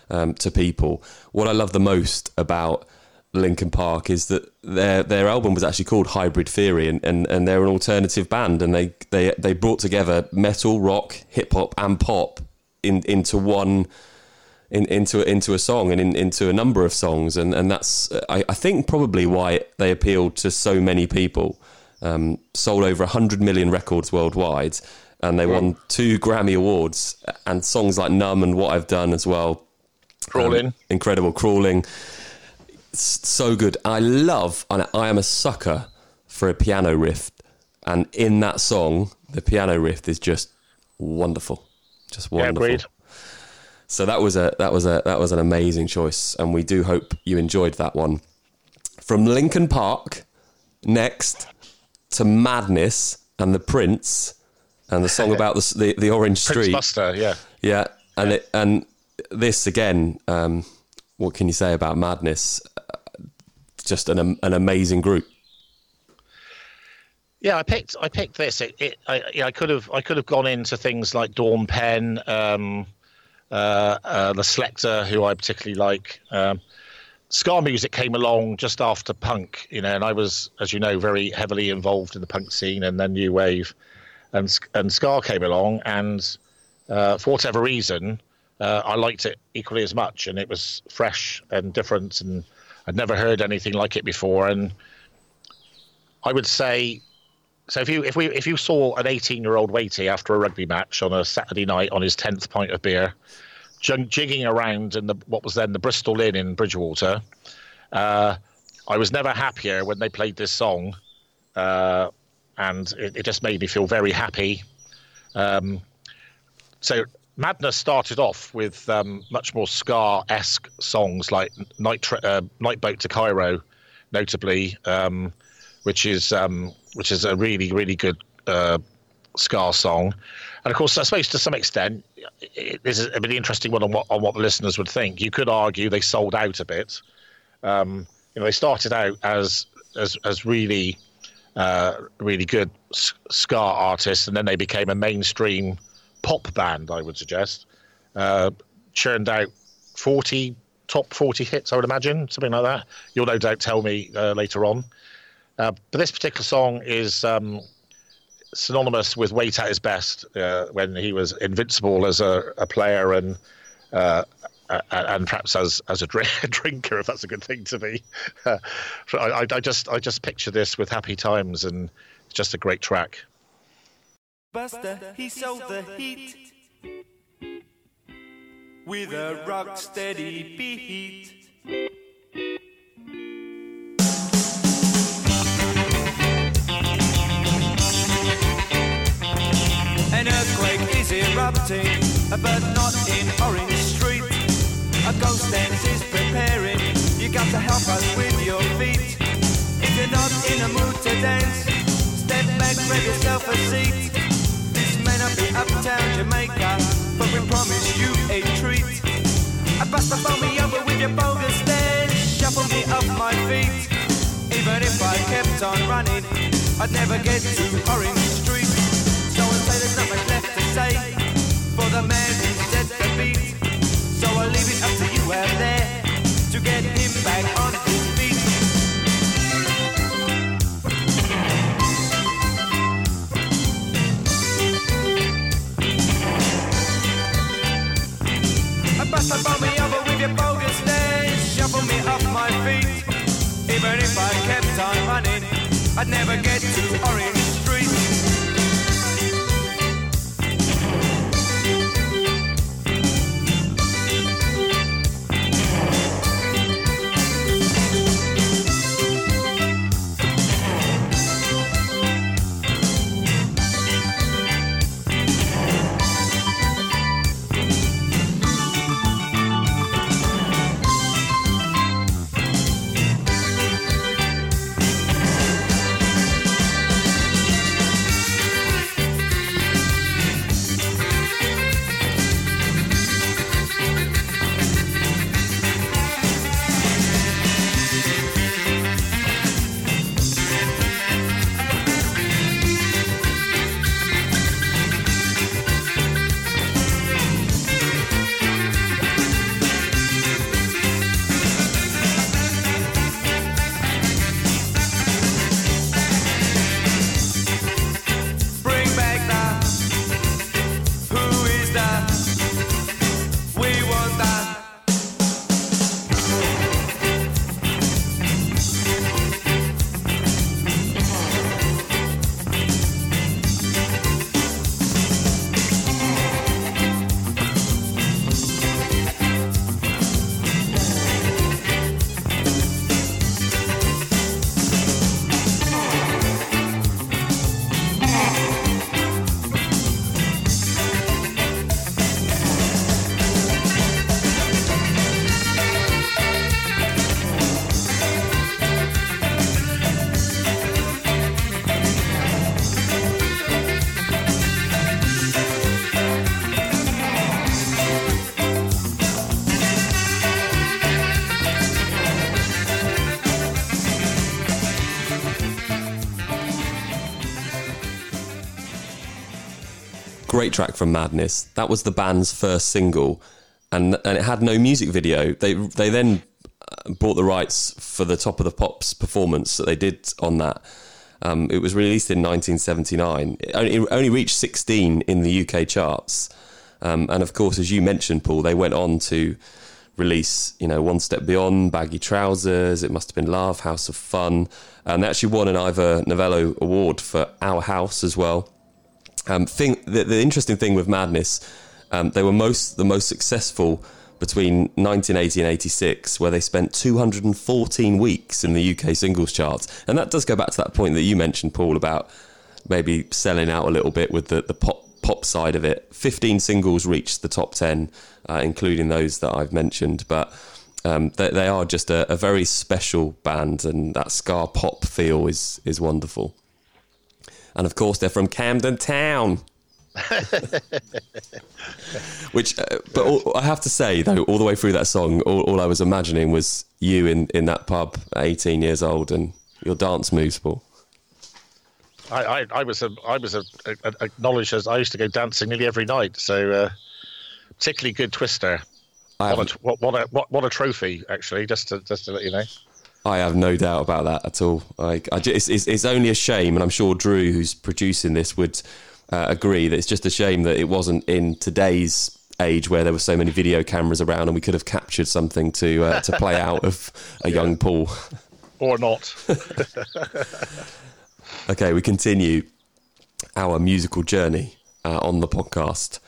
um, to people. What I love the most about Linkin Park is that their their album was actually called Hybrid Theory, and, and, and they're an alternative band, and they they they brought together metal, rock, hip hop, and pop in into one in, into into a song and in, into a number of songs, and and that's I, I think probably why they appealed to so many people. Um, sold over hundred million records worldwide, and they won two Grammy awards, and songs like "Numb" and "What I've Done" as well. Crawling. Um, incredible crawling. S- so good. I love, and I am a sucker for a piano riff, and in that song, the piano riff is just wonderful, just wonderful. agreed. So that was a that was a that was an amazing choice, and we do hope you enjoyed that one. From Linkin Park, next to Madness and the Prince, and the song about the the, the Orange Prince Street. Buster, yeah. Yeah, and it and this again. Um, what can you say about Madness? Just an an amazing group. Yeah, I picked I picked this. It, it I, yeah, I could have I could have gone into things like Dawn Penn, um, the Selecter, who I particularly like. Um, ska music came along just after punk, you know, and I was, as you know, very heavily involved in the punk scene and then new wave, and and ska came along, and uh, for whatever reason, uh, I liked it equally as much, and it was fresh and different, and I'd never heard anything like it before, and I would say so if you if we if you saw an 18 year old Waity after a rugby match on a Saturday night on his 10th pint of beer, jig- jigging around in the what was then the Bristol Inn in Bridgwater, uh, I was never happier when they played this song, uh, and it, it just made me feel very happy. Um, so Madness started off with um, much more ska esque songs like Night Tra- uh, Night Boat to Cairo, notably. Um, which is um, which is a really really good uh, ska song, and of course I suppose to some extent this is a really interesting one on what on what the listeners would think. You could argue they sold out a bit. Um, you know, they started out as as as really uh, really good s- ska artists, and then they became a mainstream pop band. I would suggest uh, churned out forty top forty hits. I would imagine something like that. You'll no doubt tell me uh, later on. Uh, but this particular song is um, synonymous with Wait at his best uh, when he was invincible as a, a player and uh, and perhaps as as a drinker, if that's a good thing to be. I, I just I just picture this with happy times and it's just a great track. Buster, he sold the heat with a rock steady beat. But not in Orange Street. A ghost dance is preparing. You got to help us with your feet. If you're not in a mood to dance, step back, grab yourself a seat. This may not be uptown Jamaica, but we promise you a treat. I bust the phone me over with your bogus dance, shuffle me off my feet. Even if I kept on running, I'd never get to Orange Street. So I say there's nothing left to say the man who set the beat. So I'll leave it up to you out there to get him back on his feet. Bust up on me over with your bogus dance, shuffle me off my feet. Even if I kept on running, I'd never get to Orange great track from Madness. That was the band's first single, and and it had no music video. They they then uh, bought the rights for the Top of the Pops performance that they did on that. Um, it was released in 1979. It only, reached 16 in the UK charts, um, and of course, as you mentioned, Paul, they went on to release, you know, One Step Beyond, Baggy Trousers, It Must Have Been Love, House of Fun, and they actually won an Ivor Novello Award for Our House as well. Um, thing, the, the interesting thing with Madness, um, they were most the most successful between 1980 and 86, where they spent 214 weeks in the UK singles charts, and that does go back to that point that you mentioned, Paul, about maybe selling out a little bit with the, the pop pop side of it. 15 singles reached the top 10, uh, including those that I've mentioned, but. Um, they, they are just a, a very special band, and that ska pop feel is is wonderful. And of course, they're from Camden Town. Which, uh, but all, I have to say though, all the way through that song, all, all I was imagining was you in, in that pub, at 18 years old, and your dance moves, Paul. I, I, I was a, I was a, a, acknowledged as I used to go dancing nearly every night. So uh, particularly good twister. What a, what, what a what, what a trophy actually. Just to just to let you know. I have no doubt about that at all. I, I ju- it's, it's, it's only a shame, and I'm sure Drew, who's producing this, would uh, agree that it's just a shame that it wasn't in today's age where there were so many video cameras around and we could have captured something to uh, to play out of a young Paul. Or not. Okay, we continue our musical journey uh, on the podcast.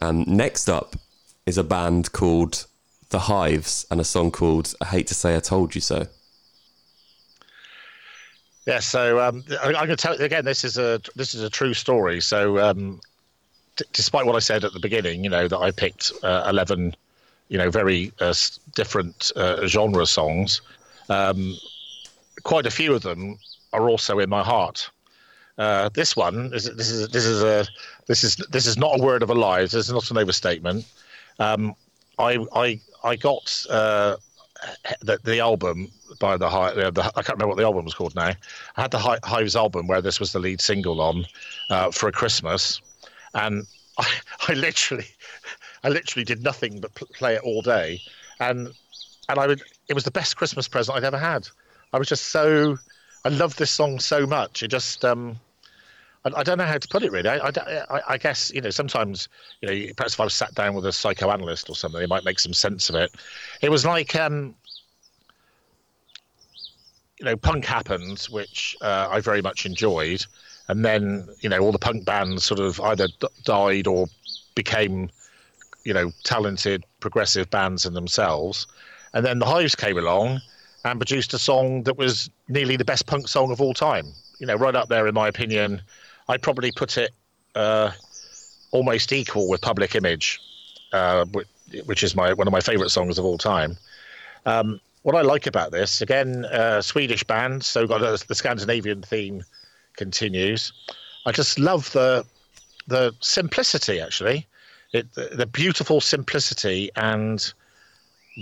Um, next up is a band called The Hives and a song called I Hate to Say I Told You So. Yeah, so um, I'm going to tell you again. This is a this is a true story. So, um, d- despite what I said at the beginning, you know that I picked uh, eleven, you know, very uh, different uh, genre songs. Um, quite a few of them are also in my heart. Uh, this one is this is this is a this is this is not a word of a lie. This is not an overstatement. Um, I I I got uh, the, the album by the, Hi- uh, the I can't remember what the album was called now. I had the Hi- Hives album where this was the lead single on uh, for a Christmas, and I, I literally I literally did nothing but pl- play it all day, and and I would it was the best Christmas present I'd ever had. I was just so I loved this song so much. It just um, I, I don't know how to put it really. I, I, I- guess you know sometimes you know perhaps if I was sat down with a psychoanalyst or something, they might make some sense of it. It was like um, you know punk happened, which uh, I very much enjoyed, and then you know all the punk bands sort of either d- died or became you know talented progressive bands in themselves, and then the Hives came along and produced a song that was nearly the best punk song of all time. You know, right up there in my opinion. I'd probably put it uh, almost equal with Public Image, uh, which, is my one of my favourite songs of all time. Um, what I like about this, again, uh, Swedish band, so got a, the Scandinavian theme continues. I just love the the simplicity, actually, it, the, the beautiful simplicity and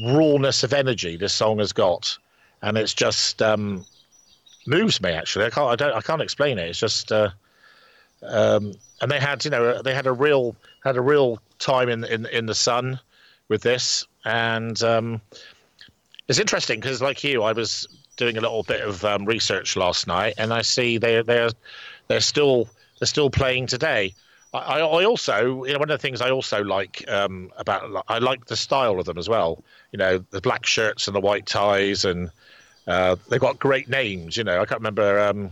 rawness of energy this song has got, and it's just um, moves me. Actually, I can't, I don't, I can't explain it. It's just. Uh, um, and they had you know they had a real had a real time in in in the sun with this and um, it's interesting because like you i was doing a little bit of um, research last night and i see they they're they're still they're still playing today I, I also, you know, one of the things I also like um, about, I like the style of them as well. You know, the black shirts and the white ties, and uh, they've got great names. You know, I can't remember, um,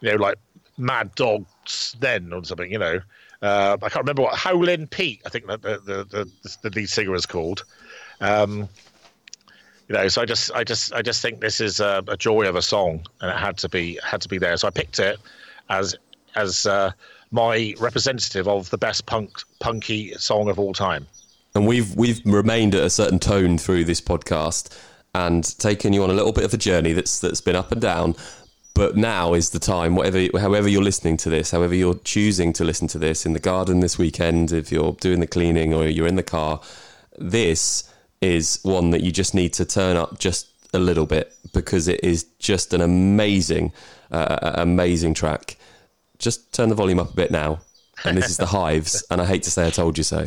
you know, like Mad Dogs Then or something. You know, uh, I can't remember what Howlin' Pete. I think that the the, the, the lead singer is called. Um, you know, so I just, I just, I just think this is a, a joy of a song, and it had to be, had to be there. So I picked it as, as uh, my representative of the best punk, punky song of all time. And we've we've remained at a certain tone through this podcast and taken you on a little bit of a journey that's that's been up and down. But now is the time, whatever, however you're listening to this, however you're choosing to listen to this in the garden this weekend, if you're doing the cleaning or you're in the car, this is one that you just need to turn up just a little bit because it is just an amazing, uh, amazing track. Just turn the volume up a bit now and this is the Hives, and I hate to say I told you so.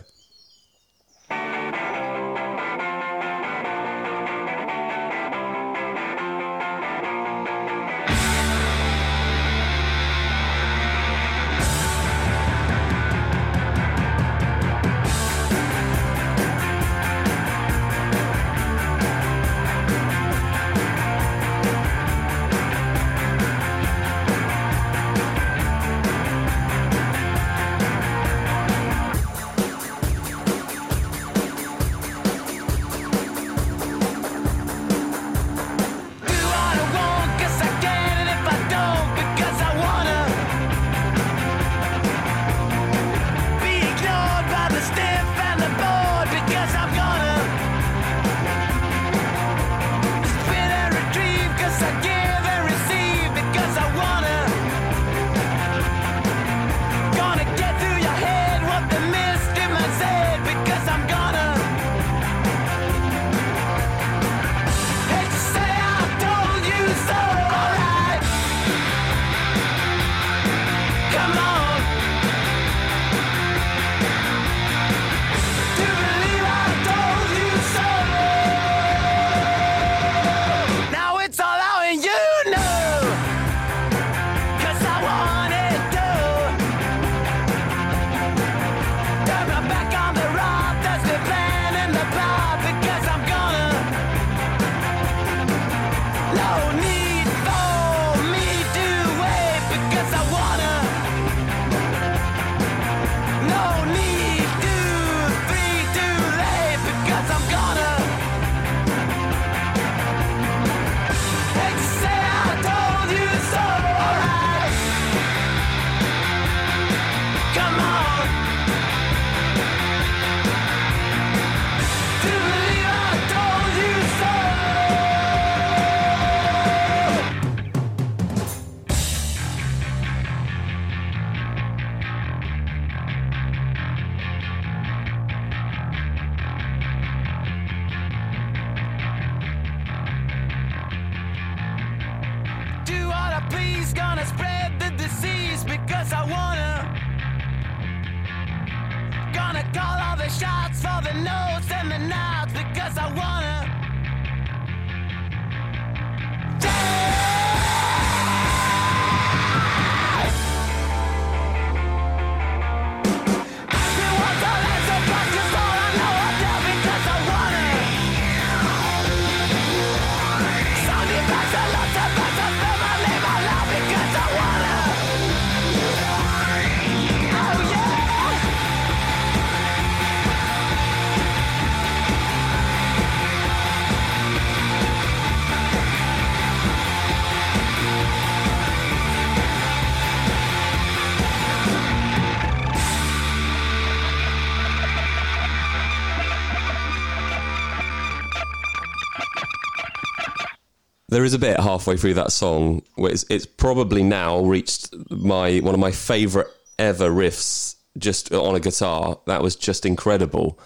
There is a bit halfway through that song where it's, it's probably now reached my one of my favourite ever riffs just on a guitar. That was just incredible.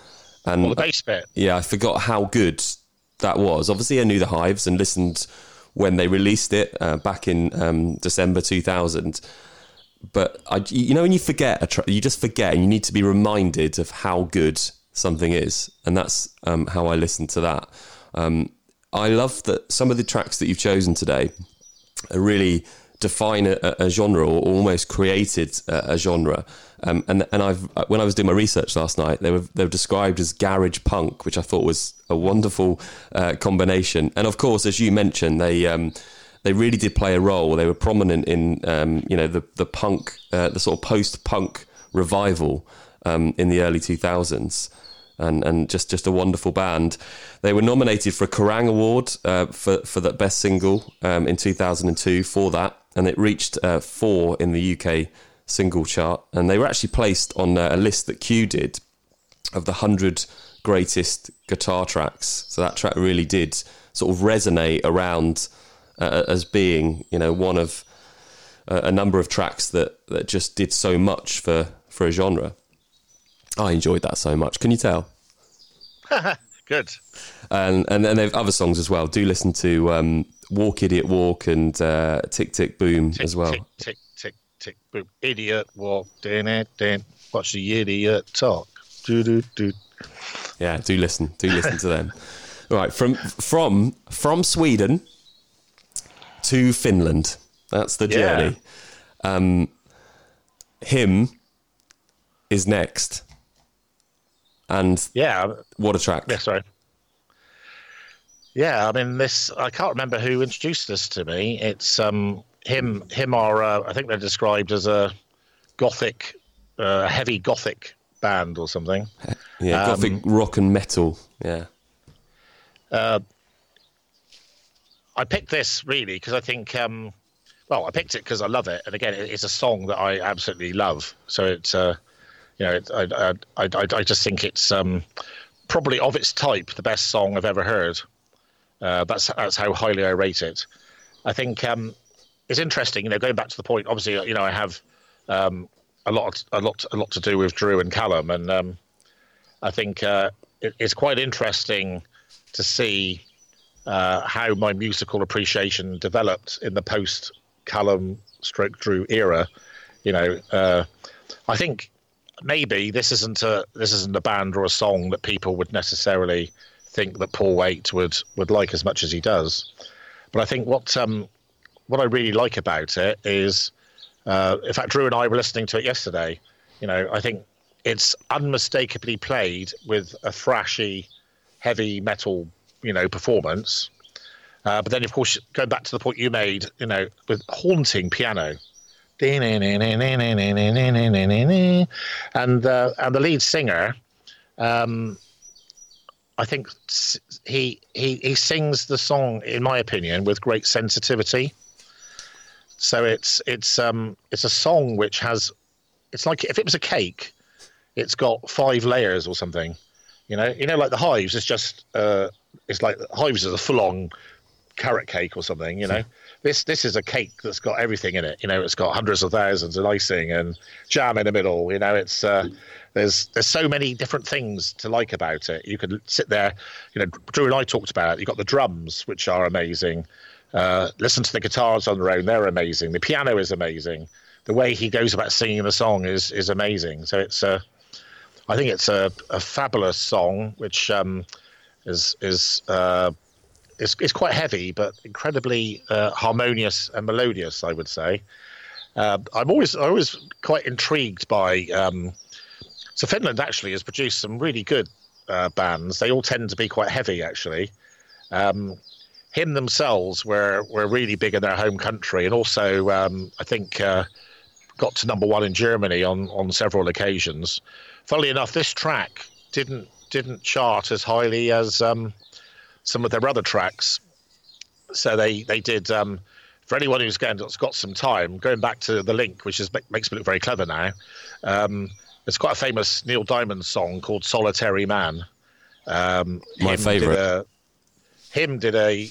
And Well, the bass bit. yeah, I forgot how good that was. Obviously, I knew the Hives and listened when they released it uh, back in um, December 2000. But I, you know, when you forget a track, you just forget, and you need to be reminded of how good something is, and that's um, how I listened to that. Um, I love that some of the tracks that you've chosen today really define a, a genre or almost created a, a genre. Um, and and I've when I was doing my research last night, they were they were described as garage punk, which I thought was a wonderful uh, combination. And of course, as you mentioned, they um, they really did play a role. They were prominent in um, you know the the punk, uh, the sort of post punk revival um, in the early two thousands and and just just a wonderful band. They were nominated for a Kerrang Award uh, for for that best single um, in 2002 for that, and it reached uh, four in the UK single chart. And they were actually placed on uh, a list that Q did of the hundred greatest guitar tracks. So that track really did sort of resonate around uh, as being you know one of a, a number of tracks that that just did so much for for a genre. I enjoyed that so much. Can you tell? Good. And and then they've other songs as well. Do listen to um, "Walk Idiot Walk" and uh, "Tick Tick Boom" Tick, as well. Tick, tick, tick, tick boop. Idiot walk. Din it din. Watch the idiot talk. Do do do. Yeah, do listen. Do listen to them. Right, from from from Sweden to Finland. That's the journey. Yeah. journey. Um, him is next, and Yeah, what a track! Yeah, sorry. Yeah, I mean this. I can't remember who introduced this to me. It's um him. Him are uh, I think they're described as a gothic, uh, heavy gothic band or something. Yeah, gothic Um, rock and metal. Yeah, I picked this really because I think, um, well, I picked it because I love it, and again, it's a song that I absolutely love. So it's, uh, you know, I, I, I- I just think it's um, probably of its type the best song I've ever heard. Uh, that's that's how highly I rate it. I think um, it's interesting. You know, going back to the point. Obviously, you know, I have um, a lot, a lot, a lot to do with Drew and Callum, and um, I think uh, it, it's quite interesting to see uh, how my musical appreciation developed in the post Callum stroke Drew era. You know, uh, I think maybe this isn't a this isn't a band or a song that people would necessarily think that Paul Waite would would like as much as he does. But I think what um, what I really like about it is, uh, in fact, Drew and I were listening to it yesterday. You know, I think it's unmistakably played with a thrashy, heavy metal, you know, performance. Uh, but then, of course, going back to the point you made, you know, with haunting piano, and uh, and the lead singer, um, I think he he he sings the song, in my opinion, with great sensitivity. So it's it's um it's a song which has, it's like if it was a cake, it's got five layers or something. You know, you know, like the hives is just uh, it's like hives is a full on carrot cake or something. You know, this this is a cake that's got everything in it. You know, it's got hundreds of thousands of icing and jam in the middle. You know, it's uh, there's there's so many different things to like about it. You could sit there. You know, Drew and I talked about it. You got the drums, which are amazing. Uh, listen to the guitars on their own; they're amazing. The piano is amazing. The way he goes about singing the song is is amazing. So it's uh, I think it's a, a fabulous song, which um, is is uh, is is quite heavy, but incredibly uh, harmonious and melodious. I would say. Uh, I'm always I always quite intrigued by. Um, so Finland actually has produced some really good uh, bands. They all tend to be quite heavy, actually. Um, him themselves were were really big in their home country, and also um, I think uh, got to number one in Germany on on several occasions. Funnily enough, this track didn't didn't chart as highly as um, some of their other tracks. So they they did. Um, for anyone who's going has got some time, going back to the link, which is makes me look very clever now. Um, it's quite a famous Neil Diamond song called "Solitary Man." Um, My him did favourite. a- Him did a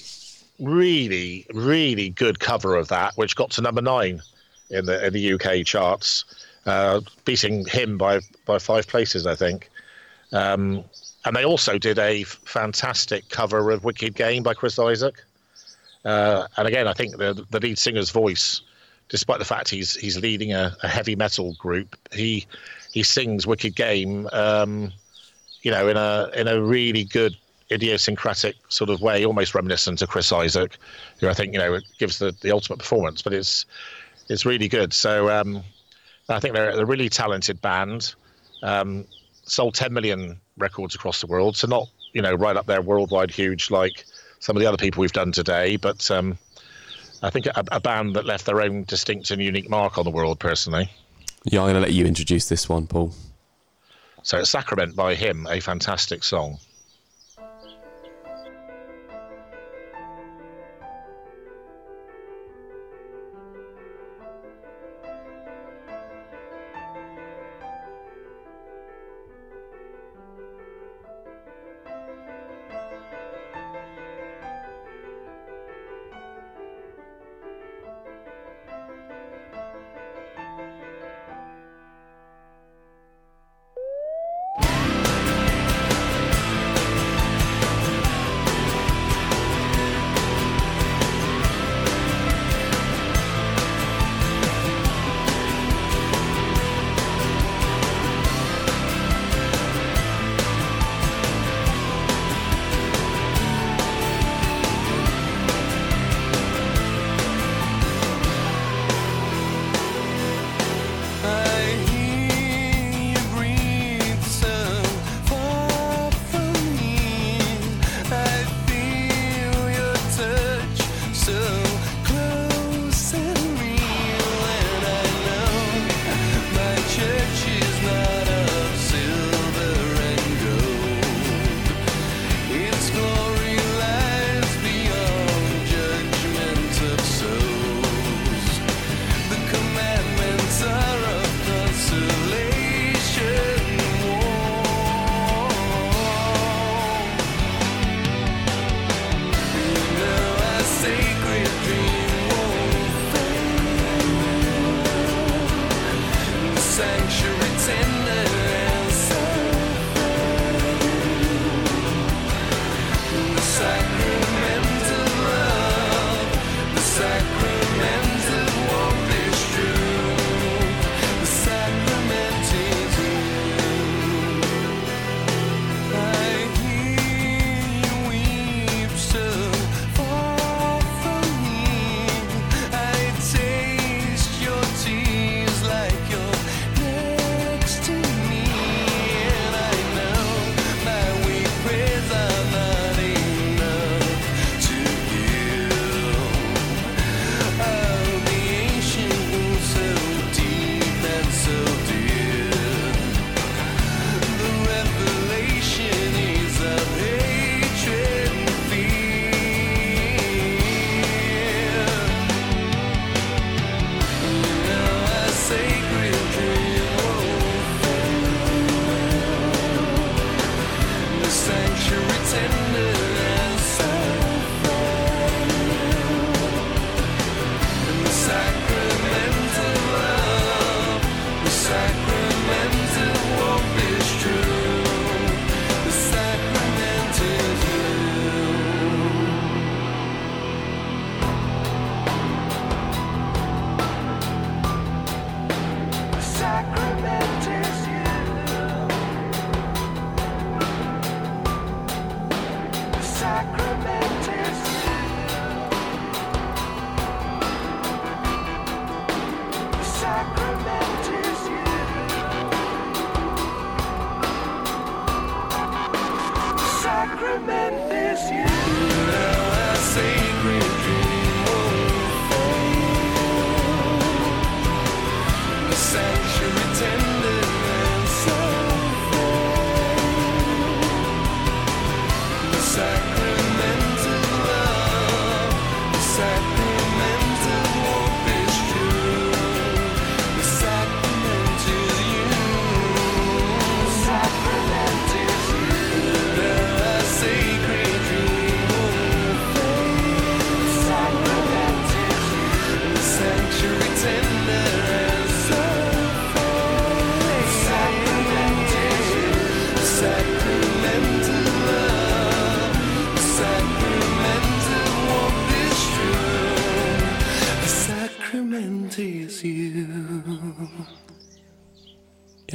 really, really good cover of that, which got to number nine in the in the UK charts, uh, beating him by by five places, I think. Um, and they also did a fantastic cover of "Wicked Game" by Chris Isaak. Uh, and again, I think the the lead singer's voice, despite the fact he's he's leading a, a heavy metal group, he he sings "Wicked Game," um, you know, in a in a really good idiosyncratic sort of way, almost reminiscent of Chris Isaak, who I think you know gives the, the ultimate performance. But it's it's really good. So um, I think they're a really talented band. Um, sold 10 million records across the world, so not you know right up there worldwide huge like some of the other people we've done today, but um, I think a, a band that left their own distinct and unique mark on the world personally. Yeah, I'm going to let you introduce this one, Paul. So it's Sacrament by him, a fantastic song.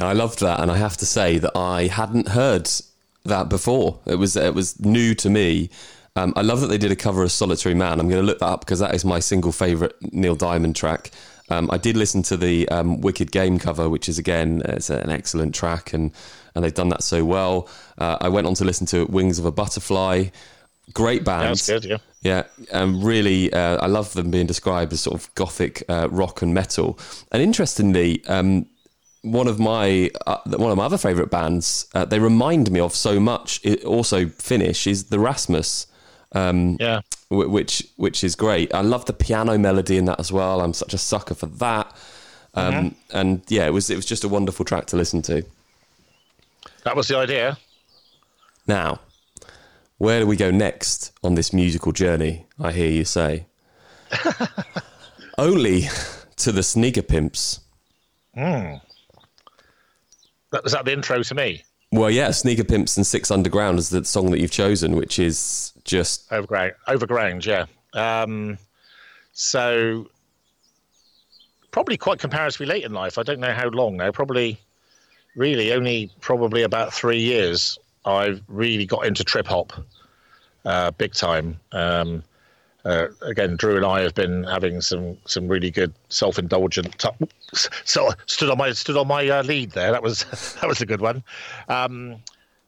I loved that, and I have to say that I hadn't heard that before. It was it was new to me. Um, I love that they did a cover of "Solitary Man." I'm going to look that up because that is my single favorite Neil Diamond track. Um, I did listen to the um, "Wicked Game" cover, which is again it's an excellent track, and and they've done that so well. Uh, I went on to listen to "Wings of a Butterfly." Great band. That's good, yeah. Yeah, um, really, uh, I love them being described as sort of gothic uh, rock and metal. And interestingly, um, one of my uh, one of my other favourite bands, uh, they remind me of so much. It also Finnish is the Rasmus, Yeah. wh- which which is great. I love the piano melody in that as well. I'm such a sucker for that. Um, And yeah, it was it was just a wonderful track to listen to. That was the idea. Now, where do we go next on this musical journey? I hear you say. Only to the Sneaker Pimps. That was that the intro to me. Well, yeah, Sneaker Pimps and Six Underground is the song that you've chosen, which is just Overground, Overground, yeah. Um, so probably quite comparatively late in life. I don't know how long now. Probably, really, only probably about three years. I've really got into trip hop, uh, big time. Um, uh, again, Drew and I have been having some some really good self indulgent. T- so stood on my stood on my uh, lead there. That was that was a good one. Um,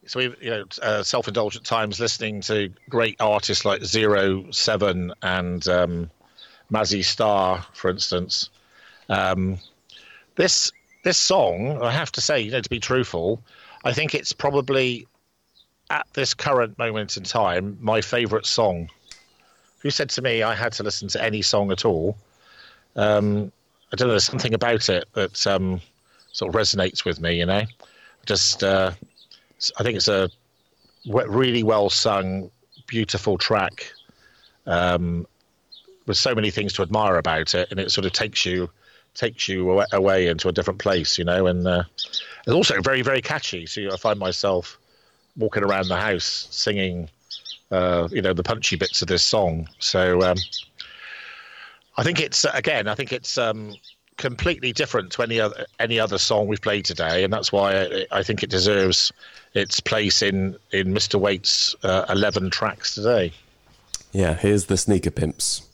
so we you know uh, self-indulgent times listening to great artists like Zero Seven and um, Mazzy Star, for instance. Um, this this song, I have to say, you know, to be truthful, I think it's probably at this current moment in time my favourite song. If you said to me I had to listen to any song at all, um, I don't know, there's something about it that um, sort of resonates with me. You know, just. Uh, I think it's a really well sung, beautiful track um, with so many things to admire about it, and it sort of takes you takes you away into a different place, you know. And uh, it's also very very catchy. So I find myself walking around the house singing, uh, you know, the punchy bits of this song. So um, I think it's again, I think it's. Um, completely different to any other any other song we've played today, and that's why I, I think it deserves its place in in Mr. Waite's uh, eleven tracks today. yeah. Here's the Sneaker Pimps.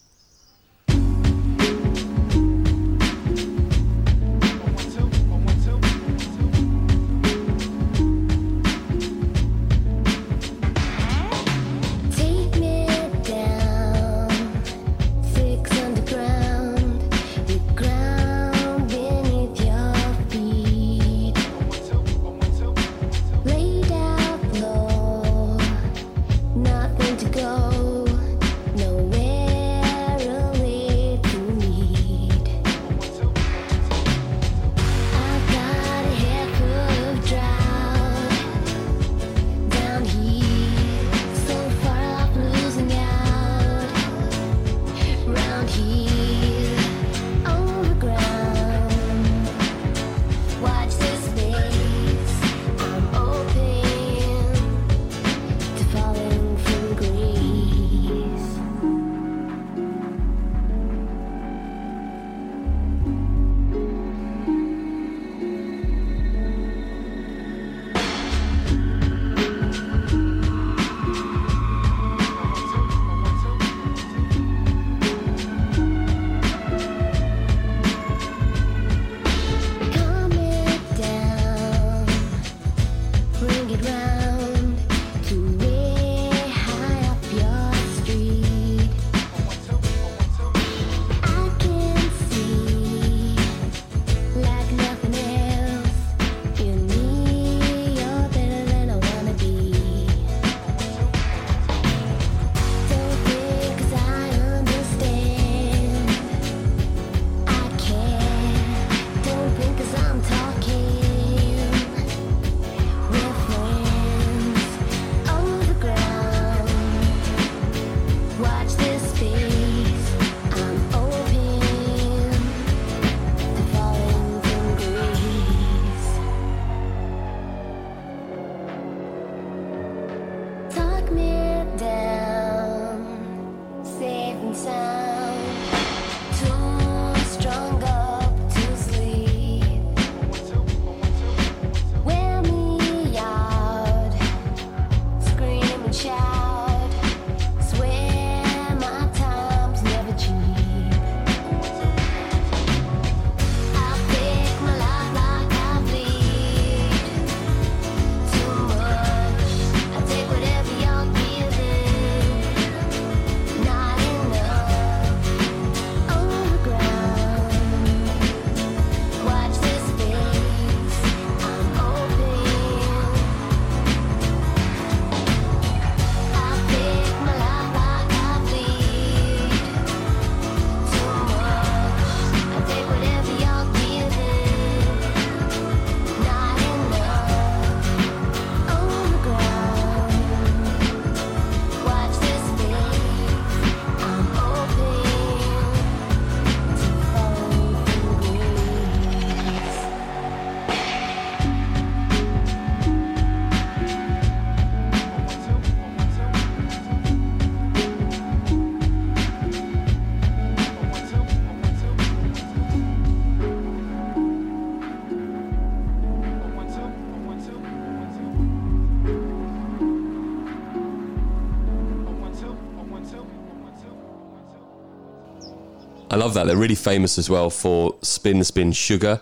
Love that. They're really famous as well for Spin Spin Sugar.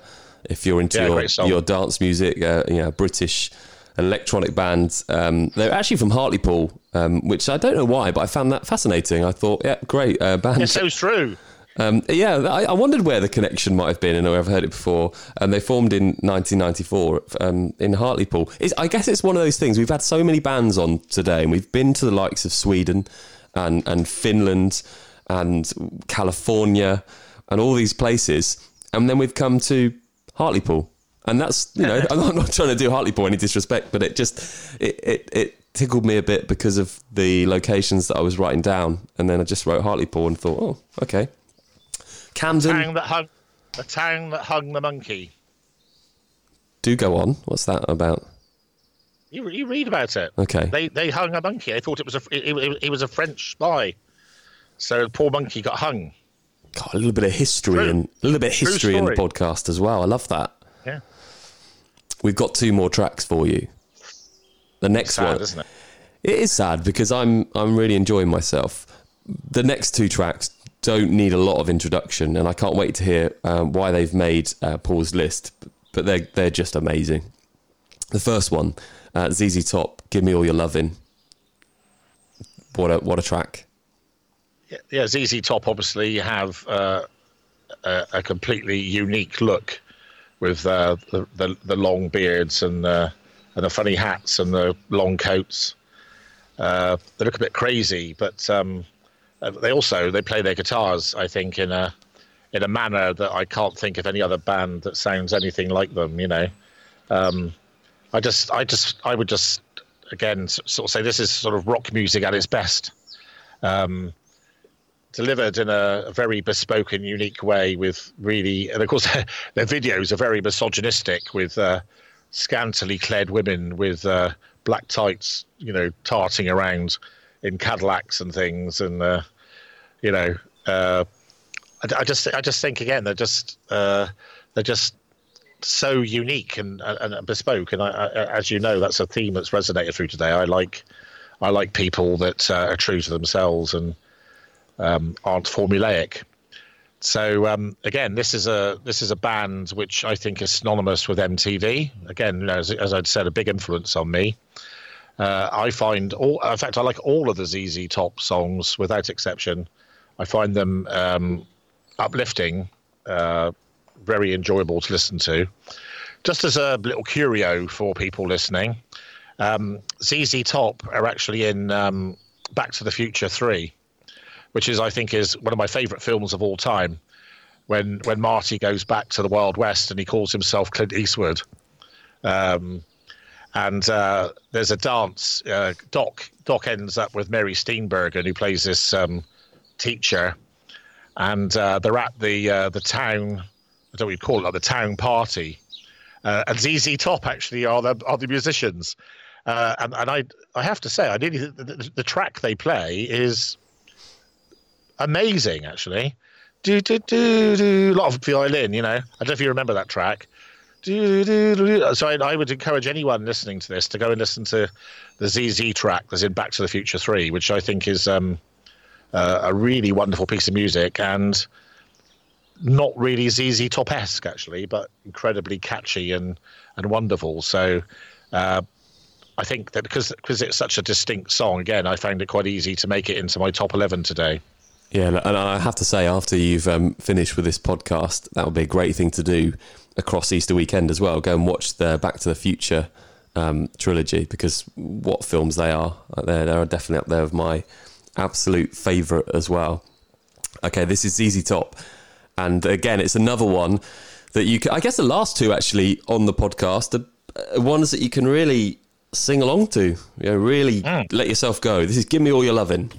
If you're into Yeah, your, your dance music, uh, you know, British electronic band. Um, they're actually from Hartlepool, um, which I don't know why, but I found that fascinating. I thought, yeah, great uh, band. It's so true. Um, yeah, I, I wondered where the connection might have been, and I've heard it before. And they formed in 1994 um, in Hartlepool. It's, I guess it's one of those things. We've had so many bands on today, and we've been to the likes of Sweden and, and Finland and California and all these places, and then we've come to Hartlepool. And that's you know I'm not, I'm not trying to do Hartlepool any disrespect, but it just it, it it tickled me a bit because of the locations that I was writing down, and then I just wrote Hartlepool and thought, oh, okay. Camden, Town that hung, the town that hung the monkey. do go on. What's that about? You, you read about it. Okay. They they hung a monkey. They thought it was a it, it, it was a French spy. So the poor monkey got hung. God, a little bit of history True. and a little bit of history in the podcast as well. I love that. Yeah. We've got two more tracks for you. The next Sad, one, isn't it? It is sad because I'm I'm really enjoying myself. The next two tracks don't need a lot of introduction, and I can't wait to hear um, why they've made uh, Paul's list. But they're they're just amazing. The first one, uh, ZZ Top, "Give Me All Your Lovin'." What a what a track! Yeah, ZZ Top obviously have uh, a, a completely unique look with uh, the, the the long beards and uh, and the funny hats and the long coats. Uh, they look a bit crazy, but um, uh, they also they play their guitars. I think in a in a manner that I can't think of any other band that sounds anything like them. You know, um, I just I just I would just again sort of say this is sort of rock music at its best delivered in a, very bespoke and unique way with really and of course their videos are very misogynistic with uh, scantily clad women with uh, black tights you know tarting around in cadillacs and things. And uh, you know uh, I, I just i just think again they're just uh, they're just so unique and, and, and bespoke. And I, I, as you know that's a theme that's resonated through today. I like i like people that uh, are true to themselves and um, aren't formulaic. So um, again, this is a this is a band which I think is synonymous with MTV. Again, you know, as, as I'd said, a big influence on me. Uh, I find all, in fact, I like all of the ZZ Top songs without exception. I find them um, uplifting, uh, very enjoyable to listen to. Just as a little curio for people listening, um, ZZ Top are actually in um, Back to the Future Three which is I think is one of my favourite films of all time. When when Marty goes back to the Wild West and he calls himself Clint Eastwood, um, and uh, there's a dance. Uh, Doc Doc ends up with Mary Steenburgen, who plays this um, teacher, and uh, they're at the uh, the town. I don't know what you call it, like the town party, uh, and ZZ Top actually are the are the musicians. Uh, and, and I I have to say I really the, the, the track they play is amazing actually. Do do do do a lot of violin, you know. I don't know if you remember that track. Do, do, do. So I, I would encourage anyone listening to this to go and listen to the ZZ track that's in Back to the Future Three, which I think is um, uh, a really wonderful piece of music and not really ZZ Top esque actually, but incredibly catchy and and wonderful. So. Uh, I think that because because it's such a distinct song, again, I found it quite easy to make it into my top eleven today. Yeah, and I have to say, after you've um, finished with this podcast, that would be a great thing to do across Easter weekend as well. Go and watch the Back to the Future um, trilogy because what films they are. They're, they're definitely up there with my absolute favourite as well. Okay, this is ZZ Top. And again, it's another one that you can, I guess the last two actually on the podcast are uh, ones that you can really sing along to. You know, really let yourself go. This is Give Me All Your Lovin'.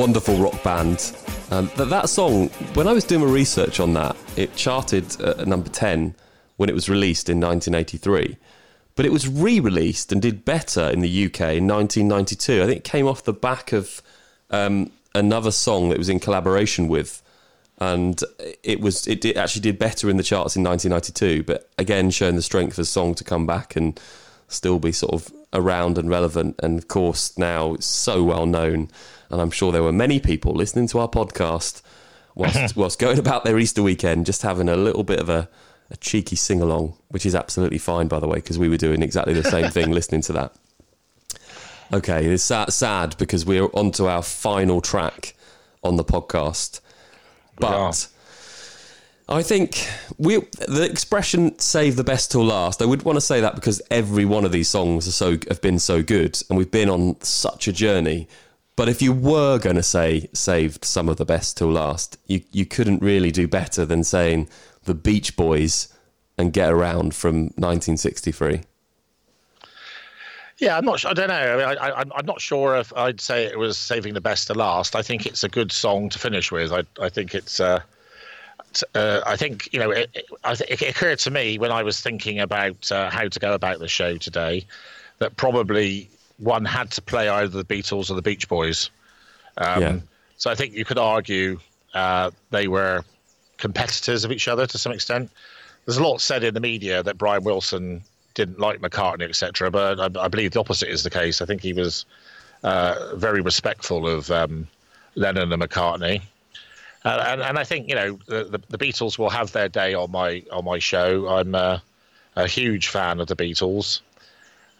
Wonderful rock band. Um, that, that song, when I was doing my research on that, it charted at number 10 when it was released in 1983. But it was re released and did better in the UK in 1992. I think it came off the back of um, another song that was in collaboration with. And it was it did, actually did better in the charts in 1992, but again showing the strength of the song to come back and still be sort of around and relevant. And of course, now it's so well known. And I'm sure there were many people listening to our podcast whilst, whilst going about their Easter weekend, just having a little bit of a, a cheeky sing along, which is absolutely fine, by the way, because we were doing exactly the same thing listening to that. Okay, it's sad, sad because we're on to our final track on the podcast. But I think we the expression "save the best till last." I would want to say that because every one of these songs are so have been so good, and we've been on such a journey. But if you were going to say saved some of the best till last, you you couldn't really do better than saying the Beach Boys and "Get Around" from 1963. Yeah, I'm not. sure I don't know. I mean, I, I'm not sure if I'd say it was saving the best to last. I think it's a good song to finish with. I, I think it's. Uh, uh, I think you know. It, it, it occurred to me when I was thinking about uh, how to go about the show today that probably one had to play either the Beatles or the Beach Boys. Um, Yeah. So I think you could argue uh, they were competitors of each other to some extent. There's a lot said in the media that Brian Wilson didn't like McCartney, etc. But I, I believe the opposite is the case. I think he was uh, very respectful of um, Lennon and McCartney. Uh, and, and I think you know the, the, Beatles will have their day on my on my show. I'm uh, a huge fan of the Beatles.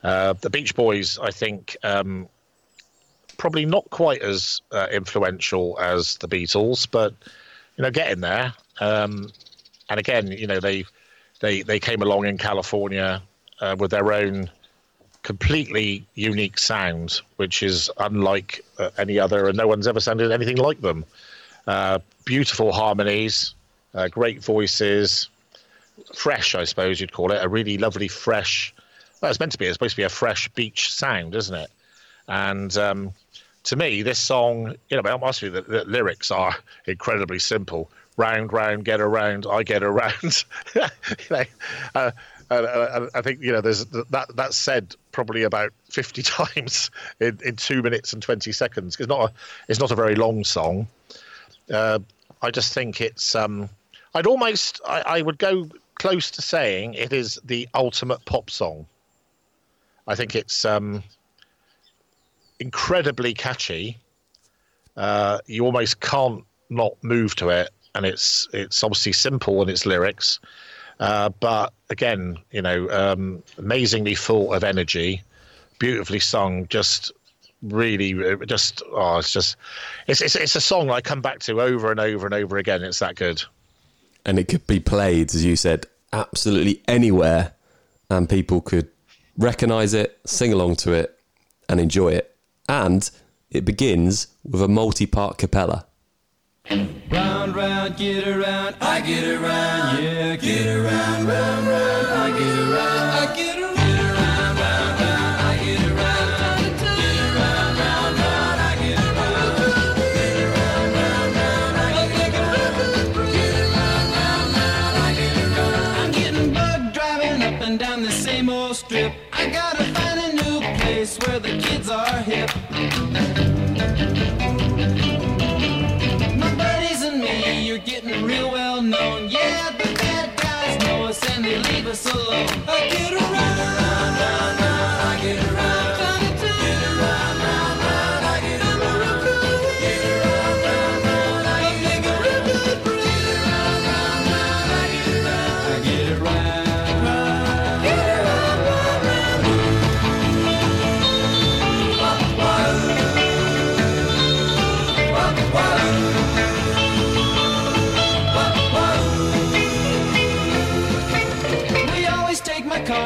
Uh, the Beach Boys, I think, um, probably not quite as uh, influential as the Beatles, but you know, getting there. Um, and again, you know, they they they came along in California uh, with their own completely unique sound, which is unlike uh, any other, and no one's ever sounded anything like them. Uh, beautiful harmonies, uh, great voices, fresh, I suppose you'd call it, a really lovely fresh. Well, it's meant to be. It's supposed to be a fresh beach sound, isn't it? And um, to me, this song, you know, i honestly, the, the lyrics are incredibly simple. Round, round, get around, I get around. you know, uh, uh, I think you know there's that that's said probably about 50 times in, in two minutes and 20 seconds. It's not a it's not a very long song. Uh, I just think it's um, I'd almost I, I would go close to saying it is the ultimate pop song. I think it's um, incredibly catchy. Uh, you almost can't not move to it, and it's it's obviously simple in its lyrics, uh, but again, you know, um, amazingly full of energy, beautifully sung, just really, just oh, it's just it's it's it's a song I come back to over and over and over again. It's that good. and it could be played, as you said, absolutely anywhere, and people could recognize it, sing along to it, and enjoy it. And it begins with a multi part capella. Round, round, get around, I get around, yeah, get around, round, round, alone. I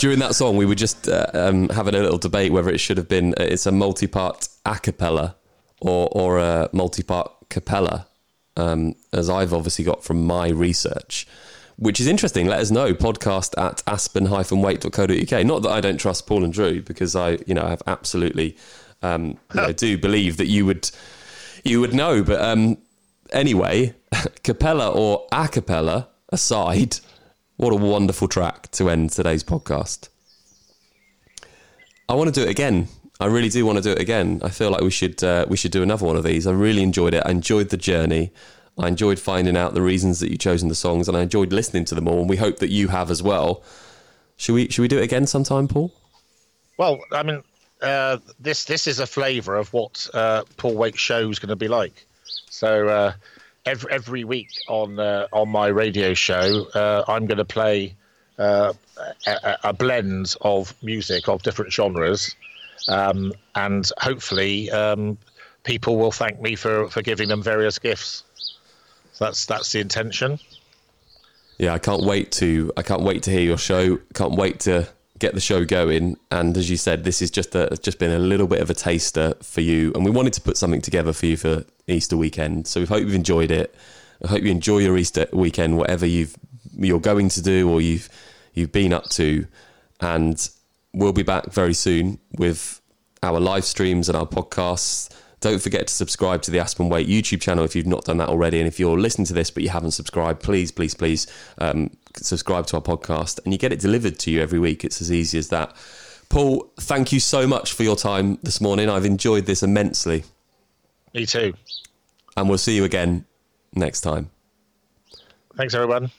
during that song, we were just uh, um, having a little debate whether it should have been uh, it's a multi-part a cappella or or a multi-part capella, um, as I've obviously got from my research, which is interesting. Let us know podcast at aspen-weight.co.uk. Not that I don't trust Paul and Drew because I you know I have absolutely um, you know, do believe that you would you would know, but um, anyway, capella or a cappella aside. What a wonderful track to end today's podcast. I want to do it again. I really do want to do it again. I feel like we should uh, we should do another one of these. I really enjoyed it. I enjoyed the journey. I enjoyed finding out the reasons that you've chosen the songs, and I enjoyed listening to them all. And we hope that you have as well. Should we should we do it again sometime, Paul? Well, I mean, uh, this this is a flavour of what uh, Paul Waite's show is going to be like. So uh, every every week on uh, on my radio show, uh, I'm going to play uh, a, a- blend of music of different genres, um, and hopefully um, people will thank me for, for giving them various gifts. That's that's the intention. Yeah, I can't wait to I can't wait to hear your show. Can't wait to get the show going. And as you said, this is just a just been a little bit of a taster for you. And we wanted to put something together for you for Easter weekend. So we hope you've enjoyed it. I hope you enjoy your Easter weekend, whatever you've you're going to do or you've you've been up to. And we'll be back very soon with our live streams and our podcasts. Don't forget to subscribe to the Aspen Weight YouTube channel if you've not done that already. And if you're listening to this but you haven't subscribed, please, please, please um, subscribe to our podcast and you get it delivered to you every week. It's as easy as that. Paul, thank you so much for your time this morning. I've enjoyed this immensely. Me too. And we'll see you again next time. Thanks, everyone.